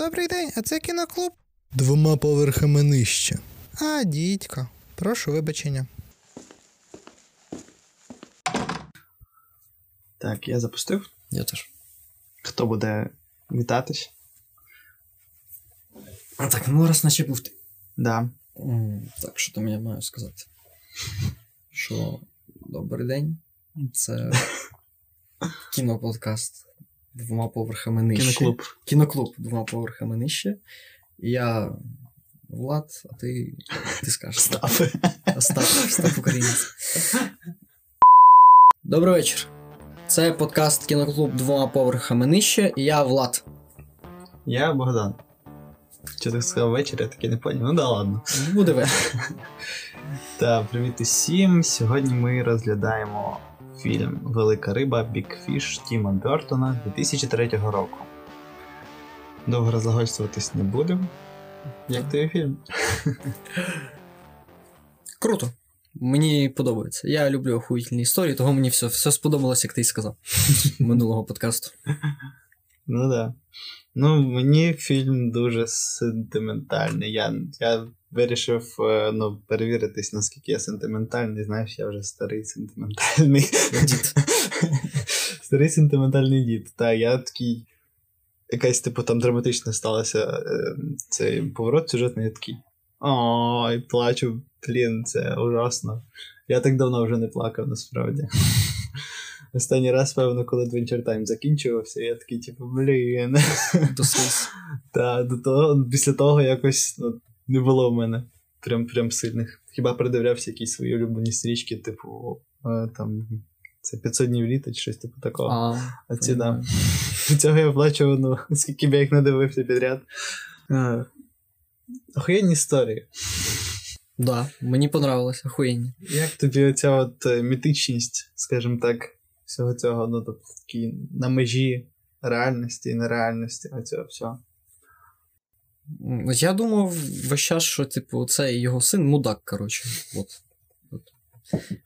Добрий день, а це кіноклуб? Двома поверхами нижче. А, дідько. Прошу вибачення. Так, я запустив. Я теж. Хто буде вітатись? А так, ну раз наче був ти. Да. М, Так, що там я маю сказати? Що добрий день. Це кіноподкаст двома поверхами нижче. Кіноклуб. Кіноклуб двома поверхами нижче. Я Влад, а ти, ти скажеш. Став. Остап, Остап Українець. Добрий вечір. Це подкаст Кіноклуб двома поверхами нижче, і я Влад. Я Богдан. Що ти сказав ввечері, я таки не поняв. Ну да ладно. Буде вечір. Та привіт усім. Сьогодні ми розглядаємо фільм Велика риба Big Fish Тіма Бертона 2003 року. Довго розлагольствуватись не будемо. Як тобі фільм? Круто. Мені подобається. Я люблю охуїтельні історії, того мені все, все сподобалось, як ти й сказав минулого подкасту. Ну да. Ну, мені фільм дуже сентиментальний. Я, я вирішив е, ну, перевіритись, наскільки я сентиментальний. Знаєш, я вже старий сентиментальний. Дід. Старий сентиментальний дід. Та я такий. Якась, типу, там драматично сталося е, цей поворот сюжетний, я такий. Ой, плачу, блін, це ужасно. Я так давно вже не плакав, насправді. Останній раз, певно, коли Adventure Time закінчувався, я такий, типу, блін. До сліз. Та до того, після того якось ну, не було в мене прям прям сильних. Хіба придивлявся якісь свої улюблені стрічки, типу, е, там, це 500 днів літа чи щось типу такого. А, А ці да. Цього я плачу, ну, скільки б я їх не дивився підряд. Е, Охуєнні історії. Да, мені понравилось, охуєнні. Як тобі оця от е, мітичність, скажімо так, всього цього, ну, тобто такі на межі реальності і нереальності, оцього всього. Я думав весь час, що, типу, це його син мудак, коротше. От. От,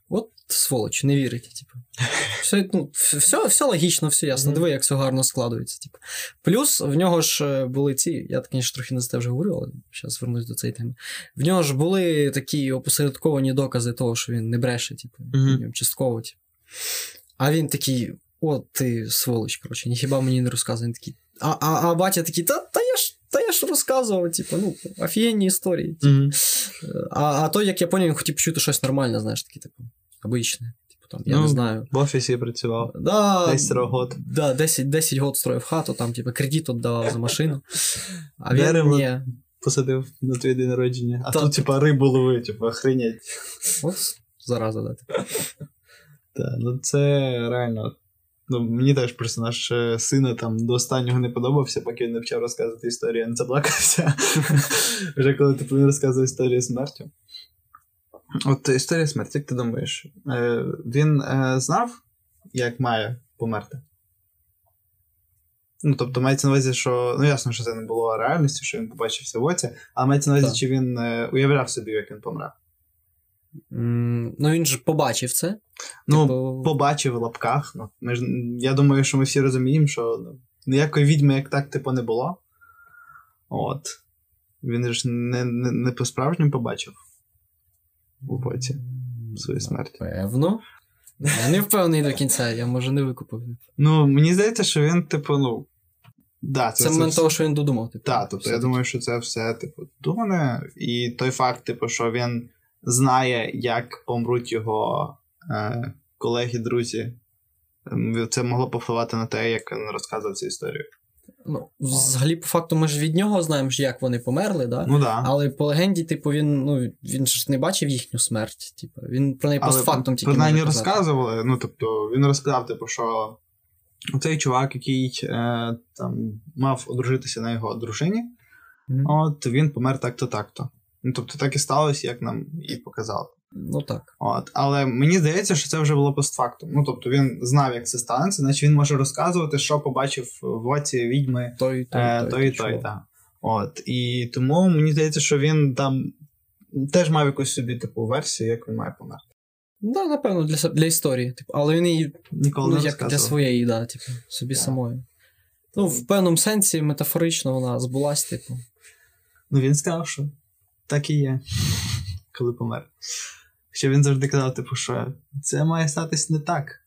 от сволоч, не вірить, типу. Все, ну, все, все логічно, все ясно. Мгм. Диви, як все гарно складується. Типу. Плюс в нього ж е, були ці, я, звісно, трохи не за те вже говорю, але зараз вернусь до цієї теми. В нього ж були такі опосередковані докази того, що він не бреше, типу, Мгм. частково. Типу. А він такий, о, ти сволоч, коротше, ніхіба мені не розказує. Він такий. А, а, а батя такий, та, та. Та я ж розказував, типу, ну, офігенні історії. Мгм. А, а то, як я поняв, він хотів почути щось нормальне, знаєш, таке, типу, обичне. Типу, там, я Ну, не знаю. В офісі працював. Да, 10 років. Да, 10, 10 год строїв хату, там, типу, кредит віддавав за машину. А він Дерево. ні. посадив на твій день народження, а Та- тут, типа, рибу ловить, типа, охренеть. От зараза, да. типу. Так, ну це реально. Ну, мені теж персонаж е, сина там до останнього не подобався, поки він не почав розказувати історію, я не заплакався. Вже коли він розказує історію смерті. От історія смерті, як ти думаєш, е, він е, знав, як має померти? Ну, тобто, мається на увазі, що ну ясно, що це не було реальністю, що він побачився в оці, а мається на увазі, Так. чи він уявляв собі, як він помре. М, Ну, він же побачив це. Ну, типу, побачив в лапках. Ну, ми ж, я думаю, що ми всі розуміємо, що ну, ніякої відьми як так, типу, не було. От. Він ж не, не, не по-справжньому побачив у боці свою смерть. Певно. Я не впевнений до кінця, я може не викупив. Ну, мені здається, що він, типу, ну. Да, Це момент все- того, що він додумав. Типу, Так, тобто я думаю, що це все, типу, думане. І той факт, типу, що він знає, як помруть його колеги, друзі. ем, Це могло повпливати на те, як він розказував цю історію. Ну, взагалі, по факту, ми ж від нього знаємо, як вони померли, да? Ну да. Але по легенді, типу, він, ну, він ж не бачив їхню смерть. Типу, він про неї Але постфактум тільки. принаймні розказували. Ну, тобто, він розказав, типу, що цей чувак, який е, там мав одружитися на його дружині, Мгм. от він помер так-то, так-то. Ну, тобто, так і сталося, як нам і показали. Ну так. От, але мені здається, що це вже було постфактум. Ну, тобто він знав, як це станеться, значить він може розказувати, що побачив в оці відьми Той, той, е, той, той той. чувак. Та. От, і тому мені здається, що він там теж мав якусь собі таку версію, як він має померти. Да, напевно, для, для історії. Типу, але він її Ніколи ну, не як для своєї, да, типу, собі Так. самої. Ну, в певному сенсі метафорично вона збулась, типу. Ну він сказав, що так і є, коли помер. Хоча він завжди казав, типу, що це має статись не так.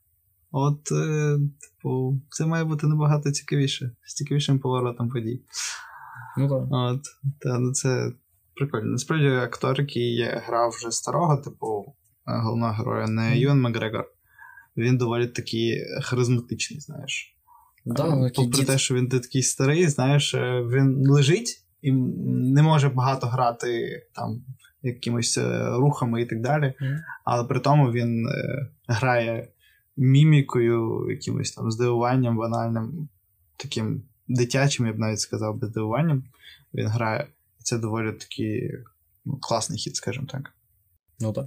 От, е, типу, це має бути набагато цікавіше, з цікавішим поворотом подій. Ну так. От, та, ну це прикольно. Насправді актор, який грав вже старого, типу, е, головного героя, не Юен Макгрегор. Він доволі такий харизматичний, знаєш. Да, Е, ну, Попри те, що він такий старий, знаєш, е, він лежить і не може багато грати там якимось е, рухами і так далі. Але при тому він е, грає мімікою, якимось там здивуванням банальним, таким дитячим, я б навіть сказав, би здивуванням. Він грає. Це доволі такий ну, класний хід, скажімо так. Ну так.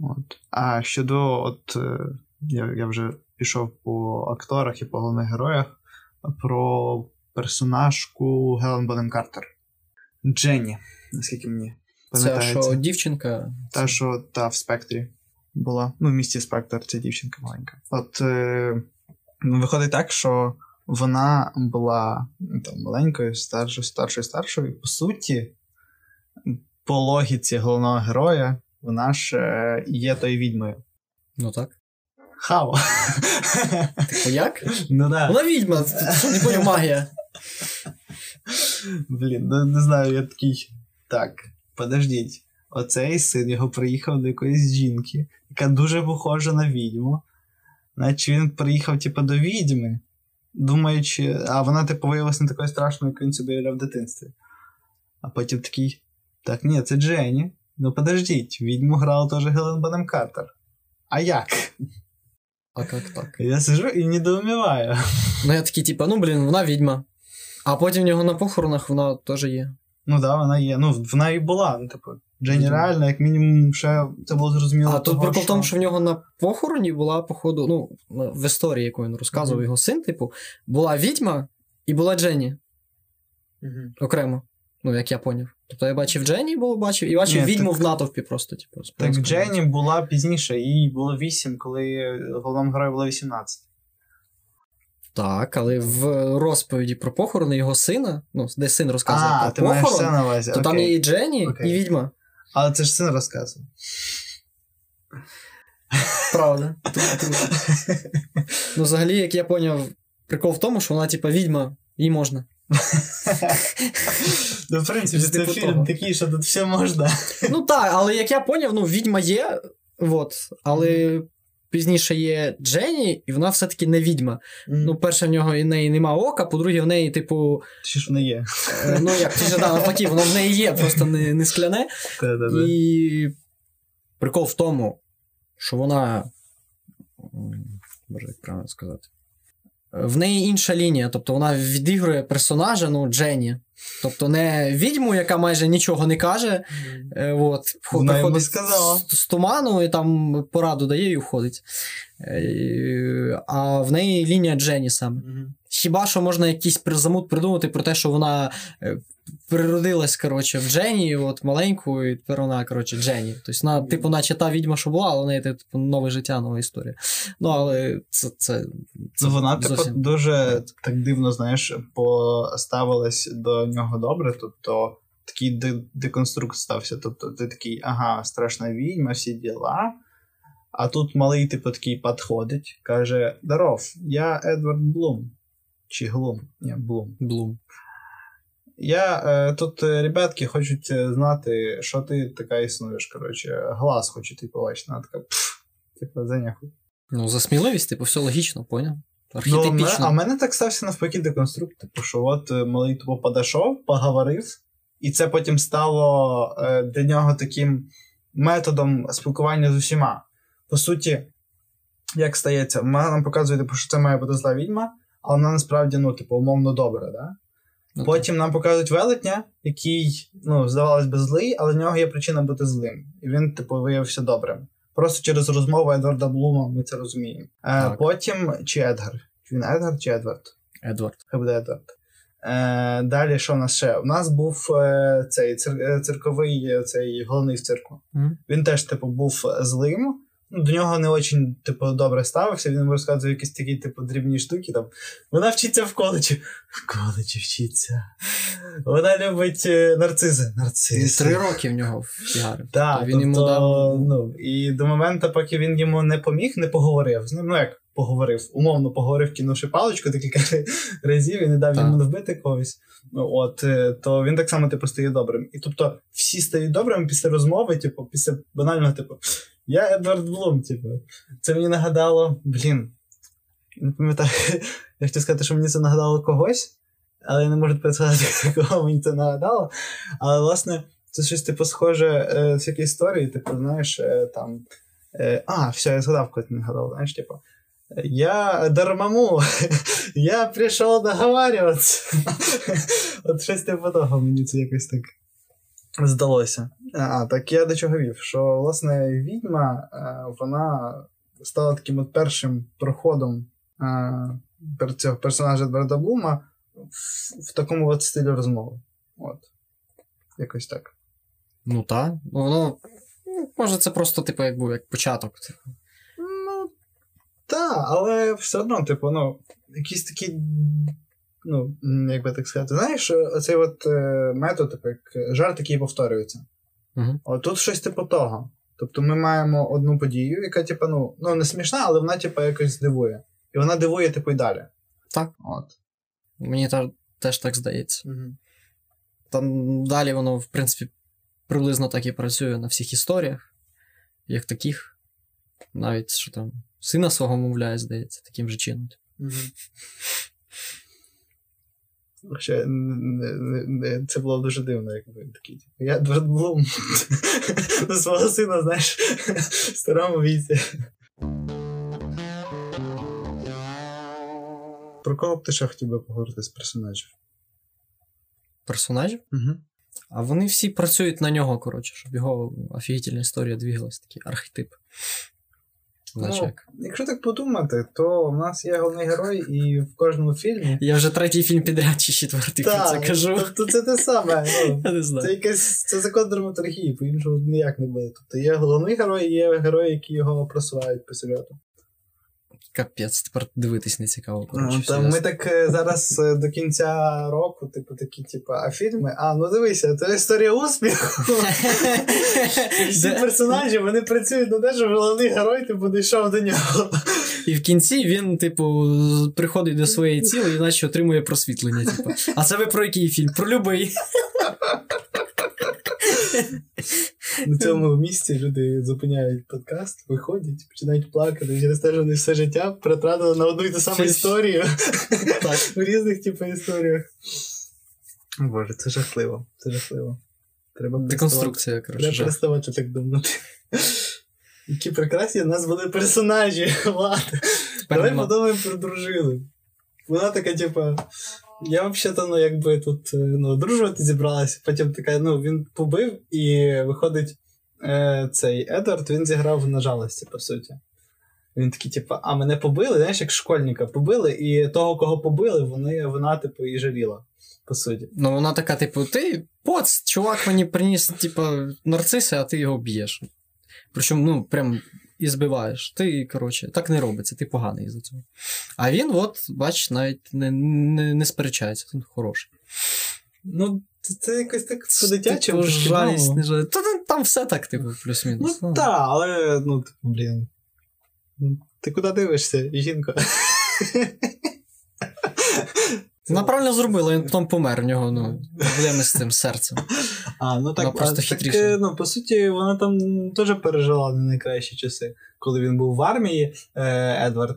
От. А щодо, от е, я, я вже пішов по акторах і по головних героях про персонажку Гелен Бонем Картер. Дженні, наскільки мені Це що дівчинка. Та, що та в спектрі була. Ну, в місті Спектр, це дівчинка маленька. От е, ну, виходить так, що вона була ну, там, маленькою, старшою, старшою, старшою. І, по суті, по логіці головного героя, вона ж е, є тою відьмою. Ну так. Хао. Типу як? ну да. Вона відьма, що не поняв магія. Блін, ну не знаю, я такий. Так, подождіть. Оцей син його приїхав до якоїсь жінки, яка дуже похожа на відьму. Наче він приїхав, типу, до відьми, думаючи, а вона, типу, виявилася не такою страшною, як він собі уявляв в дитинстві. А потім такий. Так, ні, це Дженні. Ну подождіть, відьму грала теж Гелен Бонем Картер. А як? А як так? Я сижу і недоуміваю. Ну я такий, типу, ну блін, вона відьма. А потім в нього на похоронах вона теж є. Ну да, вона є. Ну, вона і була. Ну, типу, Відомо. реально, як мінімум, ще це було зрозуміло. А тут прикол в тому, що в нього на похороні була, походу, ну, в історії, яку він розказував, Мгм. його син, типу, була відьма і була Дженні Мгм. окремо. Ну, як я поняв. Тобто я бачив Дженні, було бачив, і бачив Ні, відьму так- в натовпі просто, типу. Так. Дженні була пізніше, їй було 8, коли головному герою було 18. Так, але в розповіді про похорони його сина, ну, де син розказує А, про ти маєш похорон, це на увазі. то там є і Дженні, Окей. і відьма. Але це ж син розказував. Правда. Ну, взагалі, як я поняв, прикол в тому, що вона, типа, відьма, їй можна. Ну, в принципі, Це це типу фільм того. такий, що тут все можна. Ну так, але як я поняв, ну, відьма є, от, але пізніше є Дженні, і вона все-таки не відьма. Ну, перше, в нього і неї нема ока, по-друге, в неї, типу, Чи ж вона є? е, ну як, ти ж да, навпаки, воно в неї є, просто не, не скляне. І прикол в тому, що вона. Боже, як правильно сказати. В неї інша лінія, тобто вона відігрує персонажа, ну, Дженні. Тобто не відьму, яка майже нічого не каже. Е, от, Вона йому приходить сказала. З, з туману і там пораду дає і уходить. Е, а в неї лінія Дженні саме. Мгм. Хіба що можна якийсь призамут придумати про те, що вона е, природилась, коротше, в Джені, от маленьку, і тепер вона, коротше, Джені. Тобто вона, типу, наче та відьма, що була, але в неї типу, нове життя, нова історія. Ну, але це. це, це Ну, вона, типу, дуже так дивно, знаєш, поставилась до нього добре. Тобто такий де- деконструкт стався. Тобто, ти такий, ага, страшна відьма, всі діла. А тут малий, типу, такий підходить, каже: Здоров, я Едвард Блум. Чи Глум? Ні, Блум. Блум. Я е, тут е, ребятки хочуть е, знати, що ти така існуєш. Коротше, глаз хочуть ти побачити. Вона така, пф, типу, заняхуй. Ну, за сміливість, типу, все логічно, поняв? Ну, мене- а в мене так стався навпаки деконструкт. Типу, що от е, малий тупо подійшов, поговорив, і це потім стало е, для нього таким методом спілкування з усіма. По суті, як стається, вона нам показує, типу, що це має бути зла відьма, але вона насправді, ну, типу, умовно добра, да? Ну, Потім нам показують велетня, який, ну, здавалось би, злий, але в нього є причина бути злим. І він, типу, виявився добрим. Просто через розмову Едварда Блума ми це розуміємо. Е, Так. потім чи Едгар? Чи Він Едгар чи Едвард? Едвард. Хай буде Едвард. Е, далі, що в нас ще? У нас був е, цей цир, е, цирковий е, цей головний в цирку. Mm. Він теж, типу, був злим, до нього не очень, типу, добре ставився. Він йому розказує якісь такі, типу, дрібні штуки. Там. Вона вчиться в коледжі. В коледжі вчиться. Вона любить е, нарцизи. Нарцизи. Три роки в нього фігарив. Так, він тобто, йому дав- ну, і до моменту, поки він йому не поміг, не поговорив з ним. Ну, як поговорив, умовно поговорив, кинувши паличку декілька разів і не дав Так. йому вбити когось. Ну, от, е, то він так само, типу, стає добрим. І тобто, всі стають добрими після розмови, типу, після банального, типу, я Едвард Блум, типу. Це мені нагадало, блін. Не пам'ятаю, я хотів сказати, що мені це нагадало когось, але я не можу представити, кого мені це нагадало. Але, власне, це щось типу схоже е, всякі історії, типу, знаєш, е, там. Е, а, все, я згадав, коли ти не гадав, знаєш, типу. Я Дармаму, я прийшов договарюватися. От щось типу того мені це якось так здалося. А, так я до чого вів? Що, власне, відьма, е, вона стала таким от першим проходом е, цього персонажа Едварда Блума в, в такому от стилі розмови. От. Якось так. Ну так. Ну, воно. ну, Може, це просто, типу, як був як початок. Типу. Ну, так, але все одно, типу, ну, якісь такі. Ну, як би так сказати, знаєш, оцей от е, метод, типу, як жарт, який повторюється. Угу. От тут щось типу того. Тобто ми маємо одну подію, яка, типу, ну, ну не смішна, але вона, типу, якось дивує. І вона дивує, типу, і далі. Так. От. Мені та- теж так здається. Угу. Там далі воно, в принципі, приблизно так і працює на всіх історіях, як таких. Навіть що там сина свого мовляє, здається, таким же чином. Угу. Хоча це було дуже дивно, якби такий. типу, Я Едвард Блум до свого сина, знаєш, в старому віці. Про кого б ти ще хотів би поговорити з персонажів? Персонажів. Угу. А вони всі працюють на нього, коротше, щоб його офігітельна історія двигалась, такий архетип. Ну, якщо так подумати, то в нас є головний герой, і в кожному фільмі. Я вже третій фільм підряд чи четвертий про це кажу. тобто це те саме. Ну, Я не Це якесь це закон драматургії, по-іншому ніяк не буде. Тобто є головний герой, і є герої, які його просувають по сюжету. Капець, тепер дивитись не цікаво. Коротше, Ну, все Та ми так е, зараз е, до кінця року, типу, такі, типу, а фільми? А, ну дивися, це історія успіху. І Всі персонажі вони працюють на те, щоб головний герой типу, дійшов до нього. І в кінці він, типу, приходить до своєї цілі, іначе отримує просвітлення. Типу. А це ви про який фільм? Про любий. На цьому місці люди зупиняють подкаст, виходять, починають плакати через те, що вони все життя притратили на одну і ту саму історію в різних типу історіях. Боже, це жахливо. Це жахливо. Треба Деконструкція, коротше. Треба переставати так думати. Які прекрасні в нас були персонажі. Тепер Давай подумаємо про дружину. Вона така, типа, я взагалі, ну, якби тут е, ну, одружувати зібралася, потім така, ну, він побив, і виходить е, цей Едвард, він зіграв на жалості, по суті. Він такий, типа, а мене побили, знаєш, як школьника побили, і того, кого побили, вони, вона, типу, і жаліла, по суті. Ну, вона така, типу, ти поц, чувак мені приніс, типу, нарциси, а ти його б'єш. Причому, ну, прям і збиваєш. Ти, коротше, так не робиться, ти поганий за цього. А він, от, бач, навіть не, не, не сперечається, він хороший. Ну, це, це якось так по-дитячому. Типу, жалість, не жалість. Та, там- все так, типу, плюс-мінус. Ну так, але ну, типу, блін. Ну, Ти куди дивишся, жінка? Вона правильно зробила, він потім помер. В нього ну, проблеми з цим серцем. А, ну так, Вона просто а, так, е, ну, по суті, вона там теж пережила не найкращі часи, коли він був в армії, е, Едвард.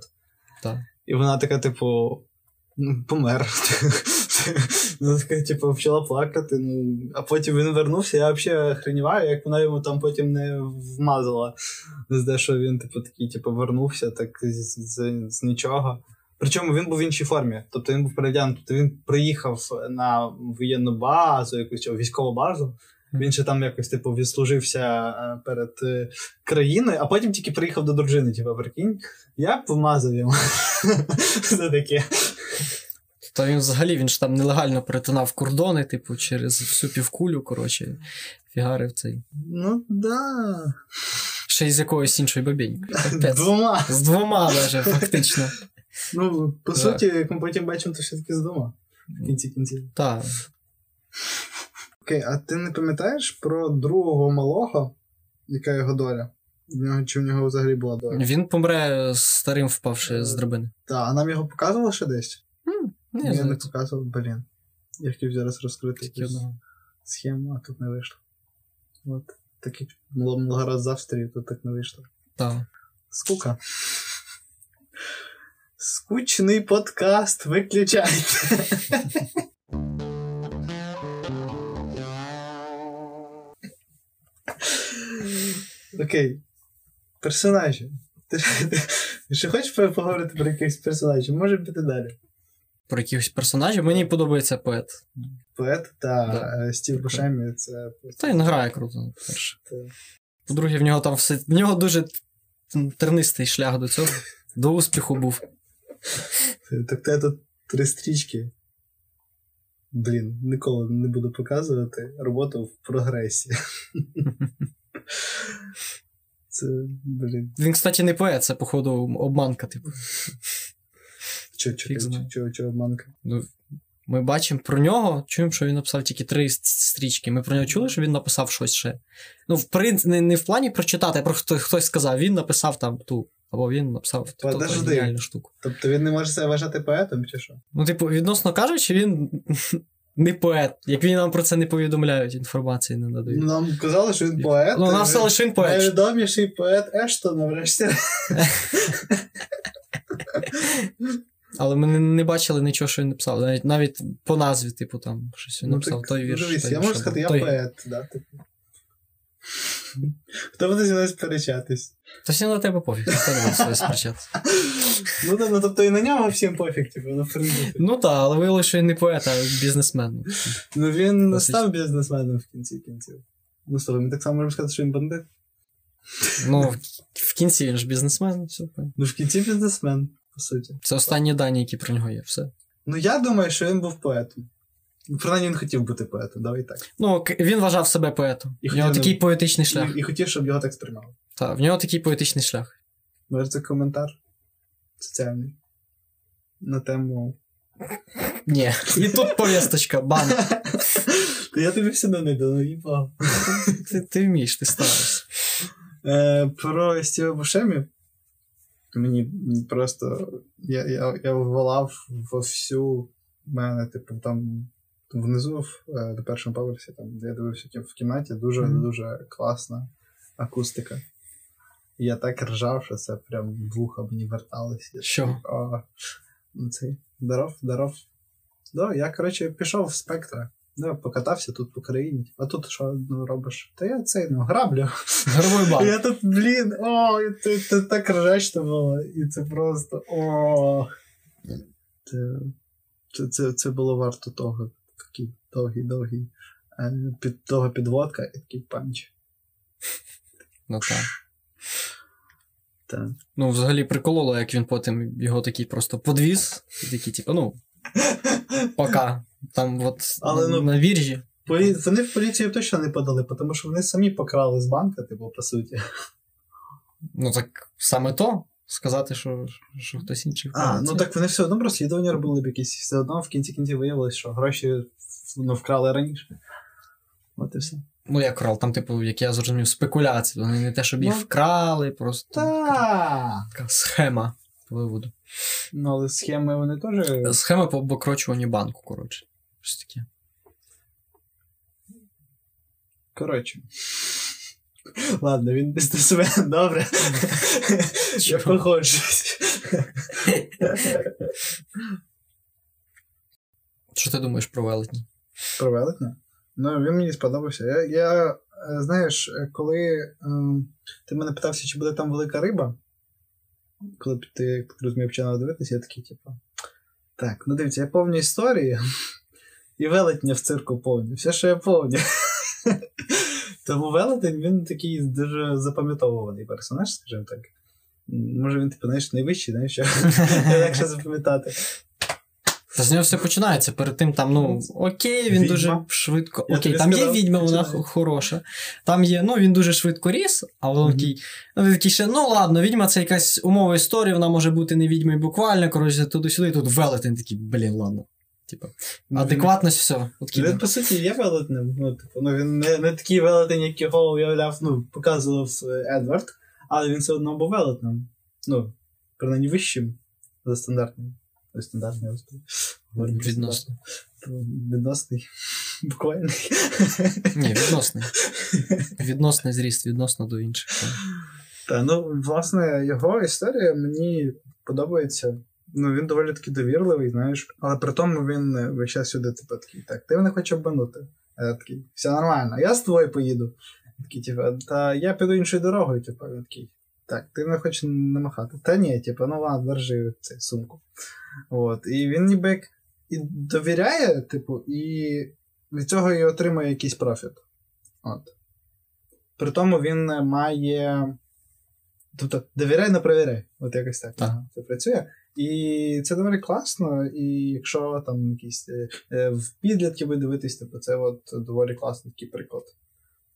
Так. І вона така, типу, ну, помер. Вона така, типу, почала плакати. Ну, а потім він вернувся, я взагалі охреніваю, як вона йому там потім не вмазала. з те, що він, типу, такий, типу, вернувся так з, з, з нічого. Причому він був в іншій формі. Тобто він був перевдягнений, тобто він приїхав на воєнну базу, якусь військову базу. Він ще там якось, типу, відслужився е, перед е, країною, а потім тільки приїхав до дружини, типу, прикинь. Я помазав йому. Це таке. Та він взагалі він ж там нелегально перетинав кордони, типу, через всю півкулю, коротше, фігарив цей. Ну, да. ще й з якоюсь іншою бабінькою. Капець. Двома. З двома даже, фактично. Ну, по Так. суті, як ми потім бачимо, то все-таки з двома. В кінці кінців. Так. Окей, а ти не пам'ятаєш про другого малого, яка його доля? В нього, чи в нього взагалі була доля? Він помре старим, впавши з драбини. Так, а нам його показували ще десь? М, Не Я не показував, блін. Я хотів зараз розкрити якусь одного. схему, а тут не вийшло. От. Такий було много раз з Австрії, тут так не вийшло. Так. Скука. Скучний подкаст, виключайте. Окей. Персонажі. Ти, ти, ти ще хочеш поговорити про якихось персонажів? Може піти далі. Про якихось персонажів. Мені подобається поет. Поет та Да. е, Стів Бушемі це. Та він грає круто, по-перше. Та. По-друге, в нього там все. В нього дуже тернистий шлях до цього. До успіху був. Так те тут три стрічки. Блін, ніколи не буду показувати роботу в прогресі. Це, блін. Він, кстати, не поет, це, походу, обманка, типу. Чо, чо, чо, чо, обманка. Ну, ми бачимо про нього, чуємо, що він написав тільки три стрічки. Ми про нього чули, що він написав щось ще. Ну, в принципі, не, не в плані прочитати, а про хто, хтось сказав, він написав там ту. Або він написав ту Подожди. геніальну штуку. Тобто він не може себе вважати поетом, чи що? Ну, типу, відносно кажучи, він не поет. Як він нам про це не повідомляють, інформації не надають. Нам казали, що він поет. Ну, нам сказали, що він поет. Найвідоміший поет Ештона, врешті. Але ми не, не бачили нічого, що він написав. Навіть, навіть по назві, типу, там щось він Ну, написав. так, той вірш. Дивись, той я можу сказати, я той- поет. Да, типу. Хто буде зі мною сперечатись? Та всі на тебе пофіг, ніхто не буде тобою сперечатися. Ну, да, ну, тобто і на нього всім пофіг, типу, в принципі. Ну так, але виявилося, що він не поет, а бізнесмен. Ну він Досить. став бізнесменом в кінці кінців. Ну, слухай, ми так само можемо сказати, що він бандит. Ну, в- в кінці він ж бізнесмен, все. Ну, в кінці бізнесмен, по суті. Це останні дані, які про нього є. Все. Ну, я думаю, що він був поетом. Принаймні він хотів бути поетом, давай так. Ну, він вважав себе поетом. І В нього такий не- поетичний шлях. І, і хотів, щоб його так сприймали. Так, в нього такий поетичний шлях. Може, це коментар соціальний на тему. Ні. І тут повісточка, бан. Я тобі все не даю, їбав. Ти, ти вмієш, ти стараєшся. Е, про Стіва Бушемі. Мені просто. Я, я, я волав вовсю в мене, типу, там внизу, в, е, на першому поверсі, там, де я дивився в кімнаті, дуже Мгм. дуже класна акустика. І я так ржав, що це прям вуха мені верталося. Що? О, ну цей. Даров, даров. Да, я, коротше, пішов в спектра. Да, покатався тут по країні. А тут що ну, робиш? Та я цей ну, граблю. Я тут, блін, о, це, так ржачно було, і це просто о. Це, це, це було варто того. Такий довгий, довгий. е, Під того підводка і такий панч. Ну так. Так. Ну, взагалі прикололо, як він потім його такий просто подвіз. І такий, типу, ну, пока. Там от Але, на, ну, на віржі. Полі... Вони в поліцію точно не подали, тому що вони самі покрали з банка, типу, по суті. Ну так саме то. Сказати, що, що хтось інший А, ну так вони все одно розслідування робили б якісь. Все одно в кінці кінці виявилось, що гроші ну, вкрали раніше. От і все. Ну, як крал, там, типу, як я зрозумів, спекуляції. Вони не те, щоб їх Ну, вкрали, просто Так. така схема виводу. Ну, але схеми вони теж. Схема по обокрочуванню банку, коротше. Щось таке. Коротше. Ладно, він бізнесмен, добре. Я погоджуюсь. Що ти думаєш про велетні? Про велетня? Ну, він мені сподобався. Я, я е, знаєш, е, коли ем, ти мене питався, чи буде там велика риба, коли б ти, як розумію, починав дивитися, я такий, типу. Так, ну дивіться, я повню історії, і велетня в цирку повню. Все, що я повню. Тому велетень він такий дуже запам'ятовуваний персонаж, скажімо так. Може він, типу, знаєш, найвищий, знаєш, що легше запам'ятати. Та з нього все починається. Перед тим там, ну, окей, він Відьма. дуже швидко. Окей, там є відьма, вона починає. хороша. Там є, ну, він дуже швидко ріс, а воно Мгм. такий, ну, такий ще, ну ладно, відьма це якась умова історії, вона може бути не відьмою буквально, коротше, туди-сюди, тут велетень такий, блін, ладно. Типа, адекватність, все. Він, по суті, є велетнем. Ну, типу, ну, він не, не такий велетень, як його уявляв, ну, показував е, Едвард, але він все одно був велетнем. Ну, принаймні вищим за стандартний. За стандартний господи. Відносно. Відносний. Буквально. Ні, відносний. Відносний зріст відносно до інших. так. Та, ну, власне, його історія мені подобається. Ну, він доволі таки довірливий, знаєш, але при тому він е, весь час сюди, типу, такий, так, ти мене хочеш обманути. А я такий, все нормально, я з тобою поїду. Такий, типу, та я піду іншою дорогою, типу, він такий. Так, ти мене хочеш намахати. Та ні, типу, ну ладно, держи цю сумку. От. І він ніби як і довіряє, типу, і від цього і отримує якийсь профіт. От. При тому він е, має. Тобто, довіряй, не перевіряй. От якось так. Так. Ага, Це працює. І це доволі класно. І якщо там якісь е, е, в підлітки ви дивитесь, типу, це от доволі класний такий приклад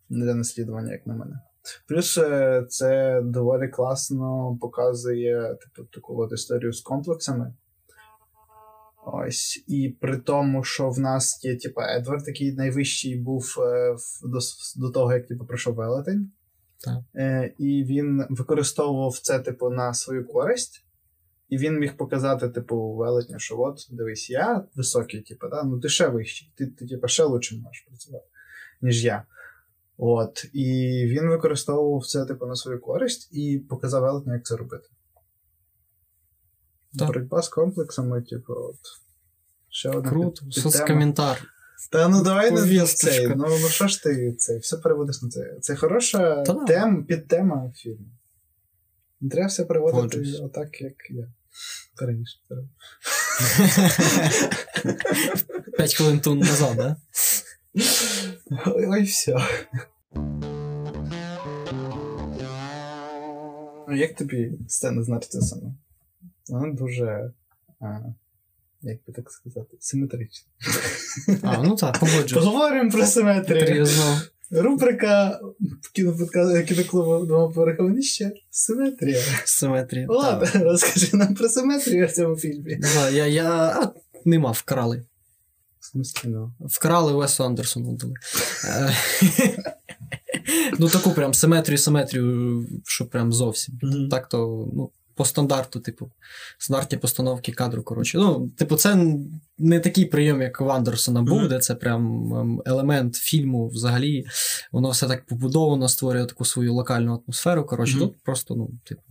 для наслідування, як на мене. Плюс е, це доволі класно показує типу, таку от історію з комплексами. Ось. І при тому, що в нас є, типу, Едвард, який найвищий був до, до того, як типу, пройшов велетень. Так. І він використовував це, типу, на свою користь. І він міг показати, типу, велетню, що от, дивись, я високий, типу, да? ну ти ще вищий, ти, ти типу, ще лучше можеш працювати, ніж я. От. І він використовував це, типу, на свою користь і показав велетню, як це робити. Так. Боротьба з комплексами, типу, от. Ще одна Круто, під- підтема. коментар. Та ну давай не цей. Ну, ну що ж ти це? Все переводиш на це. Це хороша да. тем, підтема фільму. Не треба все переводити Погоджуюсь. отак, як я. Раніше. П'ять хвилин тун назад, да? Ой, ой, все. Ну, Як тобі сцена з нарцисами? Вона дуже. А, як би так сказати, симетрична. А, ну так, погоджуюсь. Поговоримо про симетрію. Трізно. Рубрика кіноклубу «Дома поверхове нижче» Симетрія. Симетрія. Ладно, розкажи нам про симетрію в цьому фільмі. Да, я, я... А, нема, вкрали. В смысле, ну. Вкрали Весу Андерсону дали. Е, Ну, таку прям симетрію, симетрію, що прям зовсім. Так то, ну, по стандарту, типу, стандартні постановки кадру, коротше. Ну, типу, це не такий прийом, як в Андерсона був, Мгм. де це прям ем, елемент фільму взагалі. Воно все так побудовано, створює таку свою локальну атмосферу. Коротше, Мгм. тут просто, ну, типу.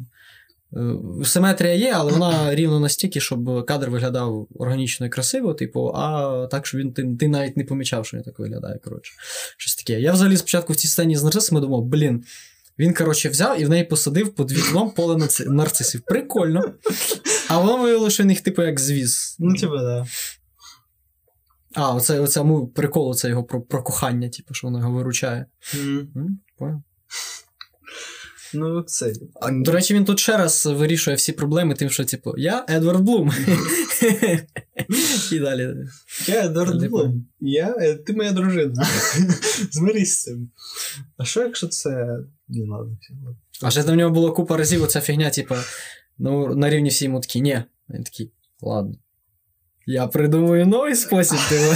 е, Симетрія є, але вона рівно настільки, щоб кадр виглядав органічно і красиво, типу, а так, що він ти, ти навіть не помічав, що він так виглядає. Коротше, щось таке. Я взагалі спочатку в цій сцені з нарцисами думав, блін, він, коротше, взяв і в неї посадив під вікном поле нарцисів. Прикольно. А воно виявилося, що в них, типу, як звіз. Ну, типа, да. А, оце, оце му- прикол, це його про, про кохання, типу, що воно його виручає. Понял. Ну, це. А, до речі, він тут ще раз вирішує всі проблеми, тим, що, типу, я Едвард Блум. І далі. Я Едвард Типу. Блум. Я, е, ти моя дружина. Змирись з цим. А що, якщо це. Не все. ладно. А ще в нього було купа разів оця фігня, типу, ну, на рівні всі йому такі, ні. Він такий, ладно. Я придумаю новий спосіб, типу.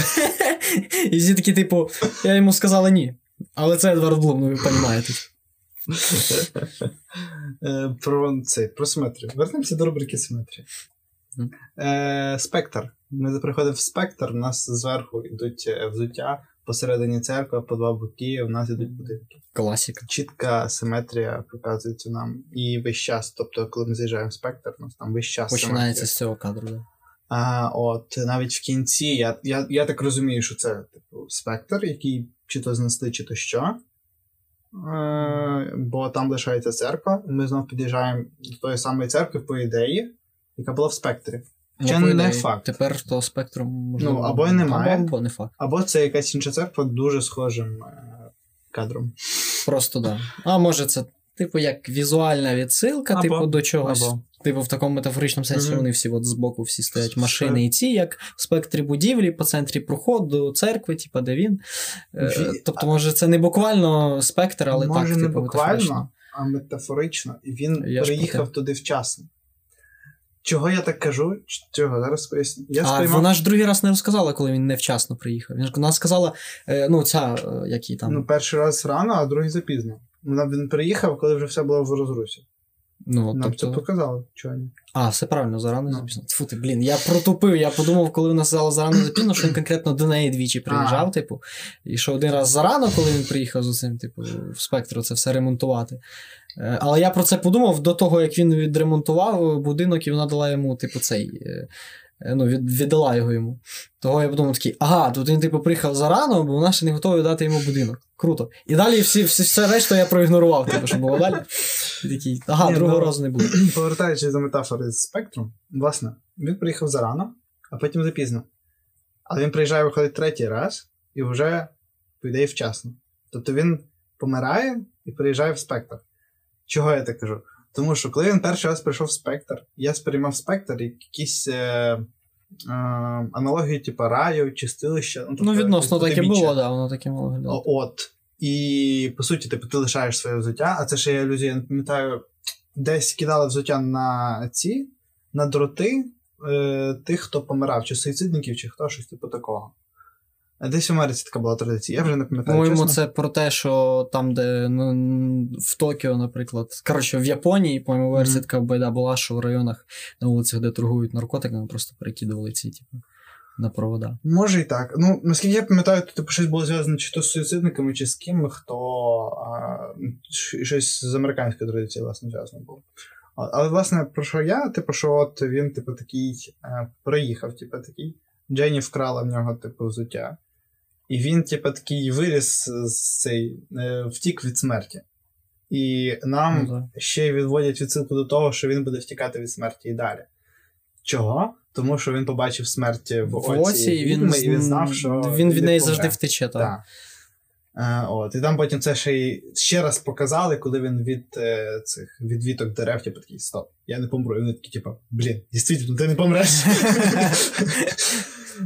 І всі такі, типу, я йому сказала ні. Але це Едвард Блум, ну ви розумієте. Е, Про це, про симетрію. Вернемося до рубрики симетрії. Е, Спектр. Ми приходимо в спектр, у нас зверху йдуть е, взуття, посередині церква, по два боки, у нас йдуть будинки. Класіка. Чітка симетрія показується нам і весь час. Тобто, коли ми заїжджаємо в спектр, у нас там весь час. Починається симетрія. з цього кадру, да. А от навіть в кінці, я, я, я так розумію, що це типу спектр, який чи то знесли, чи то що. Е, бо там лишається церква, і ми знову під'їжджаємо до тої самої церкви, по ідеї, яка була в спектрі. Ну, не ідеї, факт. Тепер то спектром можливо. Ну, або немає. Або, або не факт. Або це якась інша церква дуже схожим е, кадром. Просто да. А може це, типу, як візуальна відсилка, Або, типу, до чогось. або. Типу, в такому метафоричному сенсі Мгм. вони всі от збоку всі стоять машини і ці, як в спектрі будівлі, по центрі проходу, церкви, типу, де він. Е, Ві- Тобто, може, це не буквально спектр, але Може, так, не типу, буквально, метафорично. а метафорично. І він Я приїхав туди вчасно. Чого я так кажу? Чого? Зараз поясню. Я а сприймав... вона ж другий раз не розказала, коли він невчасно приїхав. Вона сказала, е, ну, ця, е, який там. Ну, перший раз рано, а другий запізно. Вона він приїхав, коли вже все було в розрусі. ну, Нам тобто... це показали, чого ні. А, все правильно, зарано Ну. запізно. Тьфу ти, блін, я протупив, я подумав, коли вона сказала зарано запізно, що він конкретно до неї двічі приїжджав, типу, і що один раз зарано, коли він приїхав з цим, типу, в спектру це все ремонтувати. Е, Але я про це подумав до того, як він відремонтував будинок, і вона дала йому, типу, цей. е, е, Ну, від, віддала його йому. Того я подумав такий, ага, тут він типу приїхав зарано, бо вона ще не готова дати йому будинок. Круто. І далі всі, всі, все решту я проігнорував, типу, що було далі. І такий, ага, другого ну, разу не буде. Повертаючись до метафори з спектром, власне, він приїхав зарано, а потім запізно. Але він приїжджає виходить третій раз і вже, по ідеї, вчасно. Тобто він помирає і приїжджає в спектр. Чого я так кажу? Тому що коли він перший раз прийшов в спектр, я сприймав спектр як якісь е, е, аналогії, типу раю, чистилища. Ну, тобто відносно таке було, да, воно таке мало виглядало. От. І по суті, типу, ти лишаєш своє взуття, а це ще є ілюзія, я не пам'ятаю, десь кидали взуття на ці, на дроти е, тих, хто помирав, чи суїцидників, чи хто щось типу такого. А Десь в Америці така була традиція, я вже не пам'ятаю. По-моєму, це про те, що там, де ну, в Токіо, наприклад, коротше, в Японії, по-моєму, версія Мгм. така байда була, що в районах на вулицях, де торгують наркотиками, просто перекидували ці, типу, на провода. Може і так. Ну, наскільки я пам'ятаю, то типу, щось було зв'язано чи то з суїцидниками, чи з ким, хто а, щось з американської традиції, власне, зв'язано було. Але, власне, про що я? Типу, що от він, типу, такий е, приїхав, типу, такий. Дженні вкрала в нього, типу, взуття. І він, типу, такий виріс з цей, е, втік від смерті. І нам Ну, ще відводять відсилку до того, що він буде втікати від смерті і далі. Чого? Тому що він побачив смерть в В оці, оці і він, і він знав, що він від неї завжди втече. Так. Так. Е, от, і там потім це ще й ще раз показали, коли він від е, цих від віток дерев, типу такий стоп, я не помру. І вони такі, типу, блін, дійсно, ти не помреш.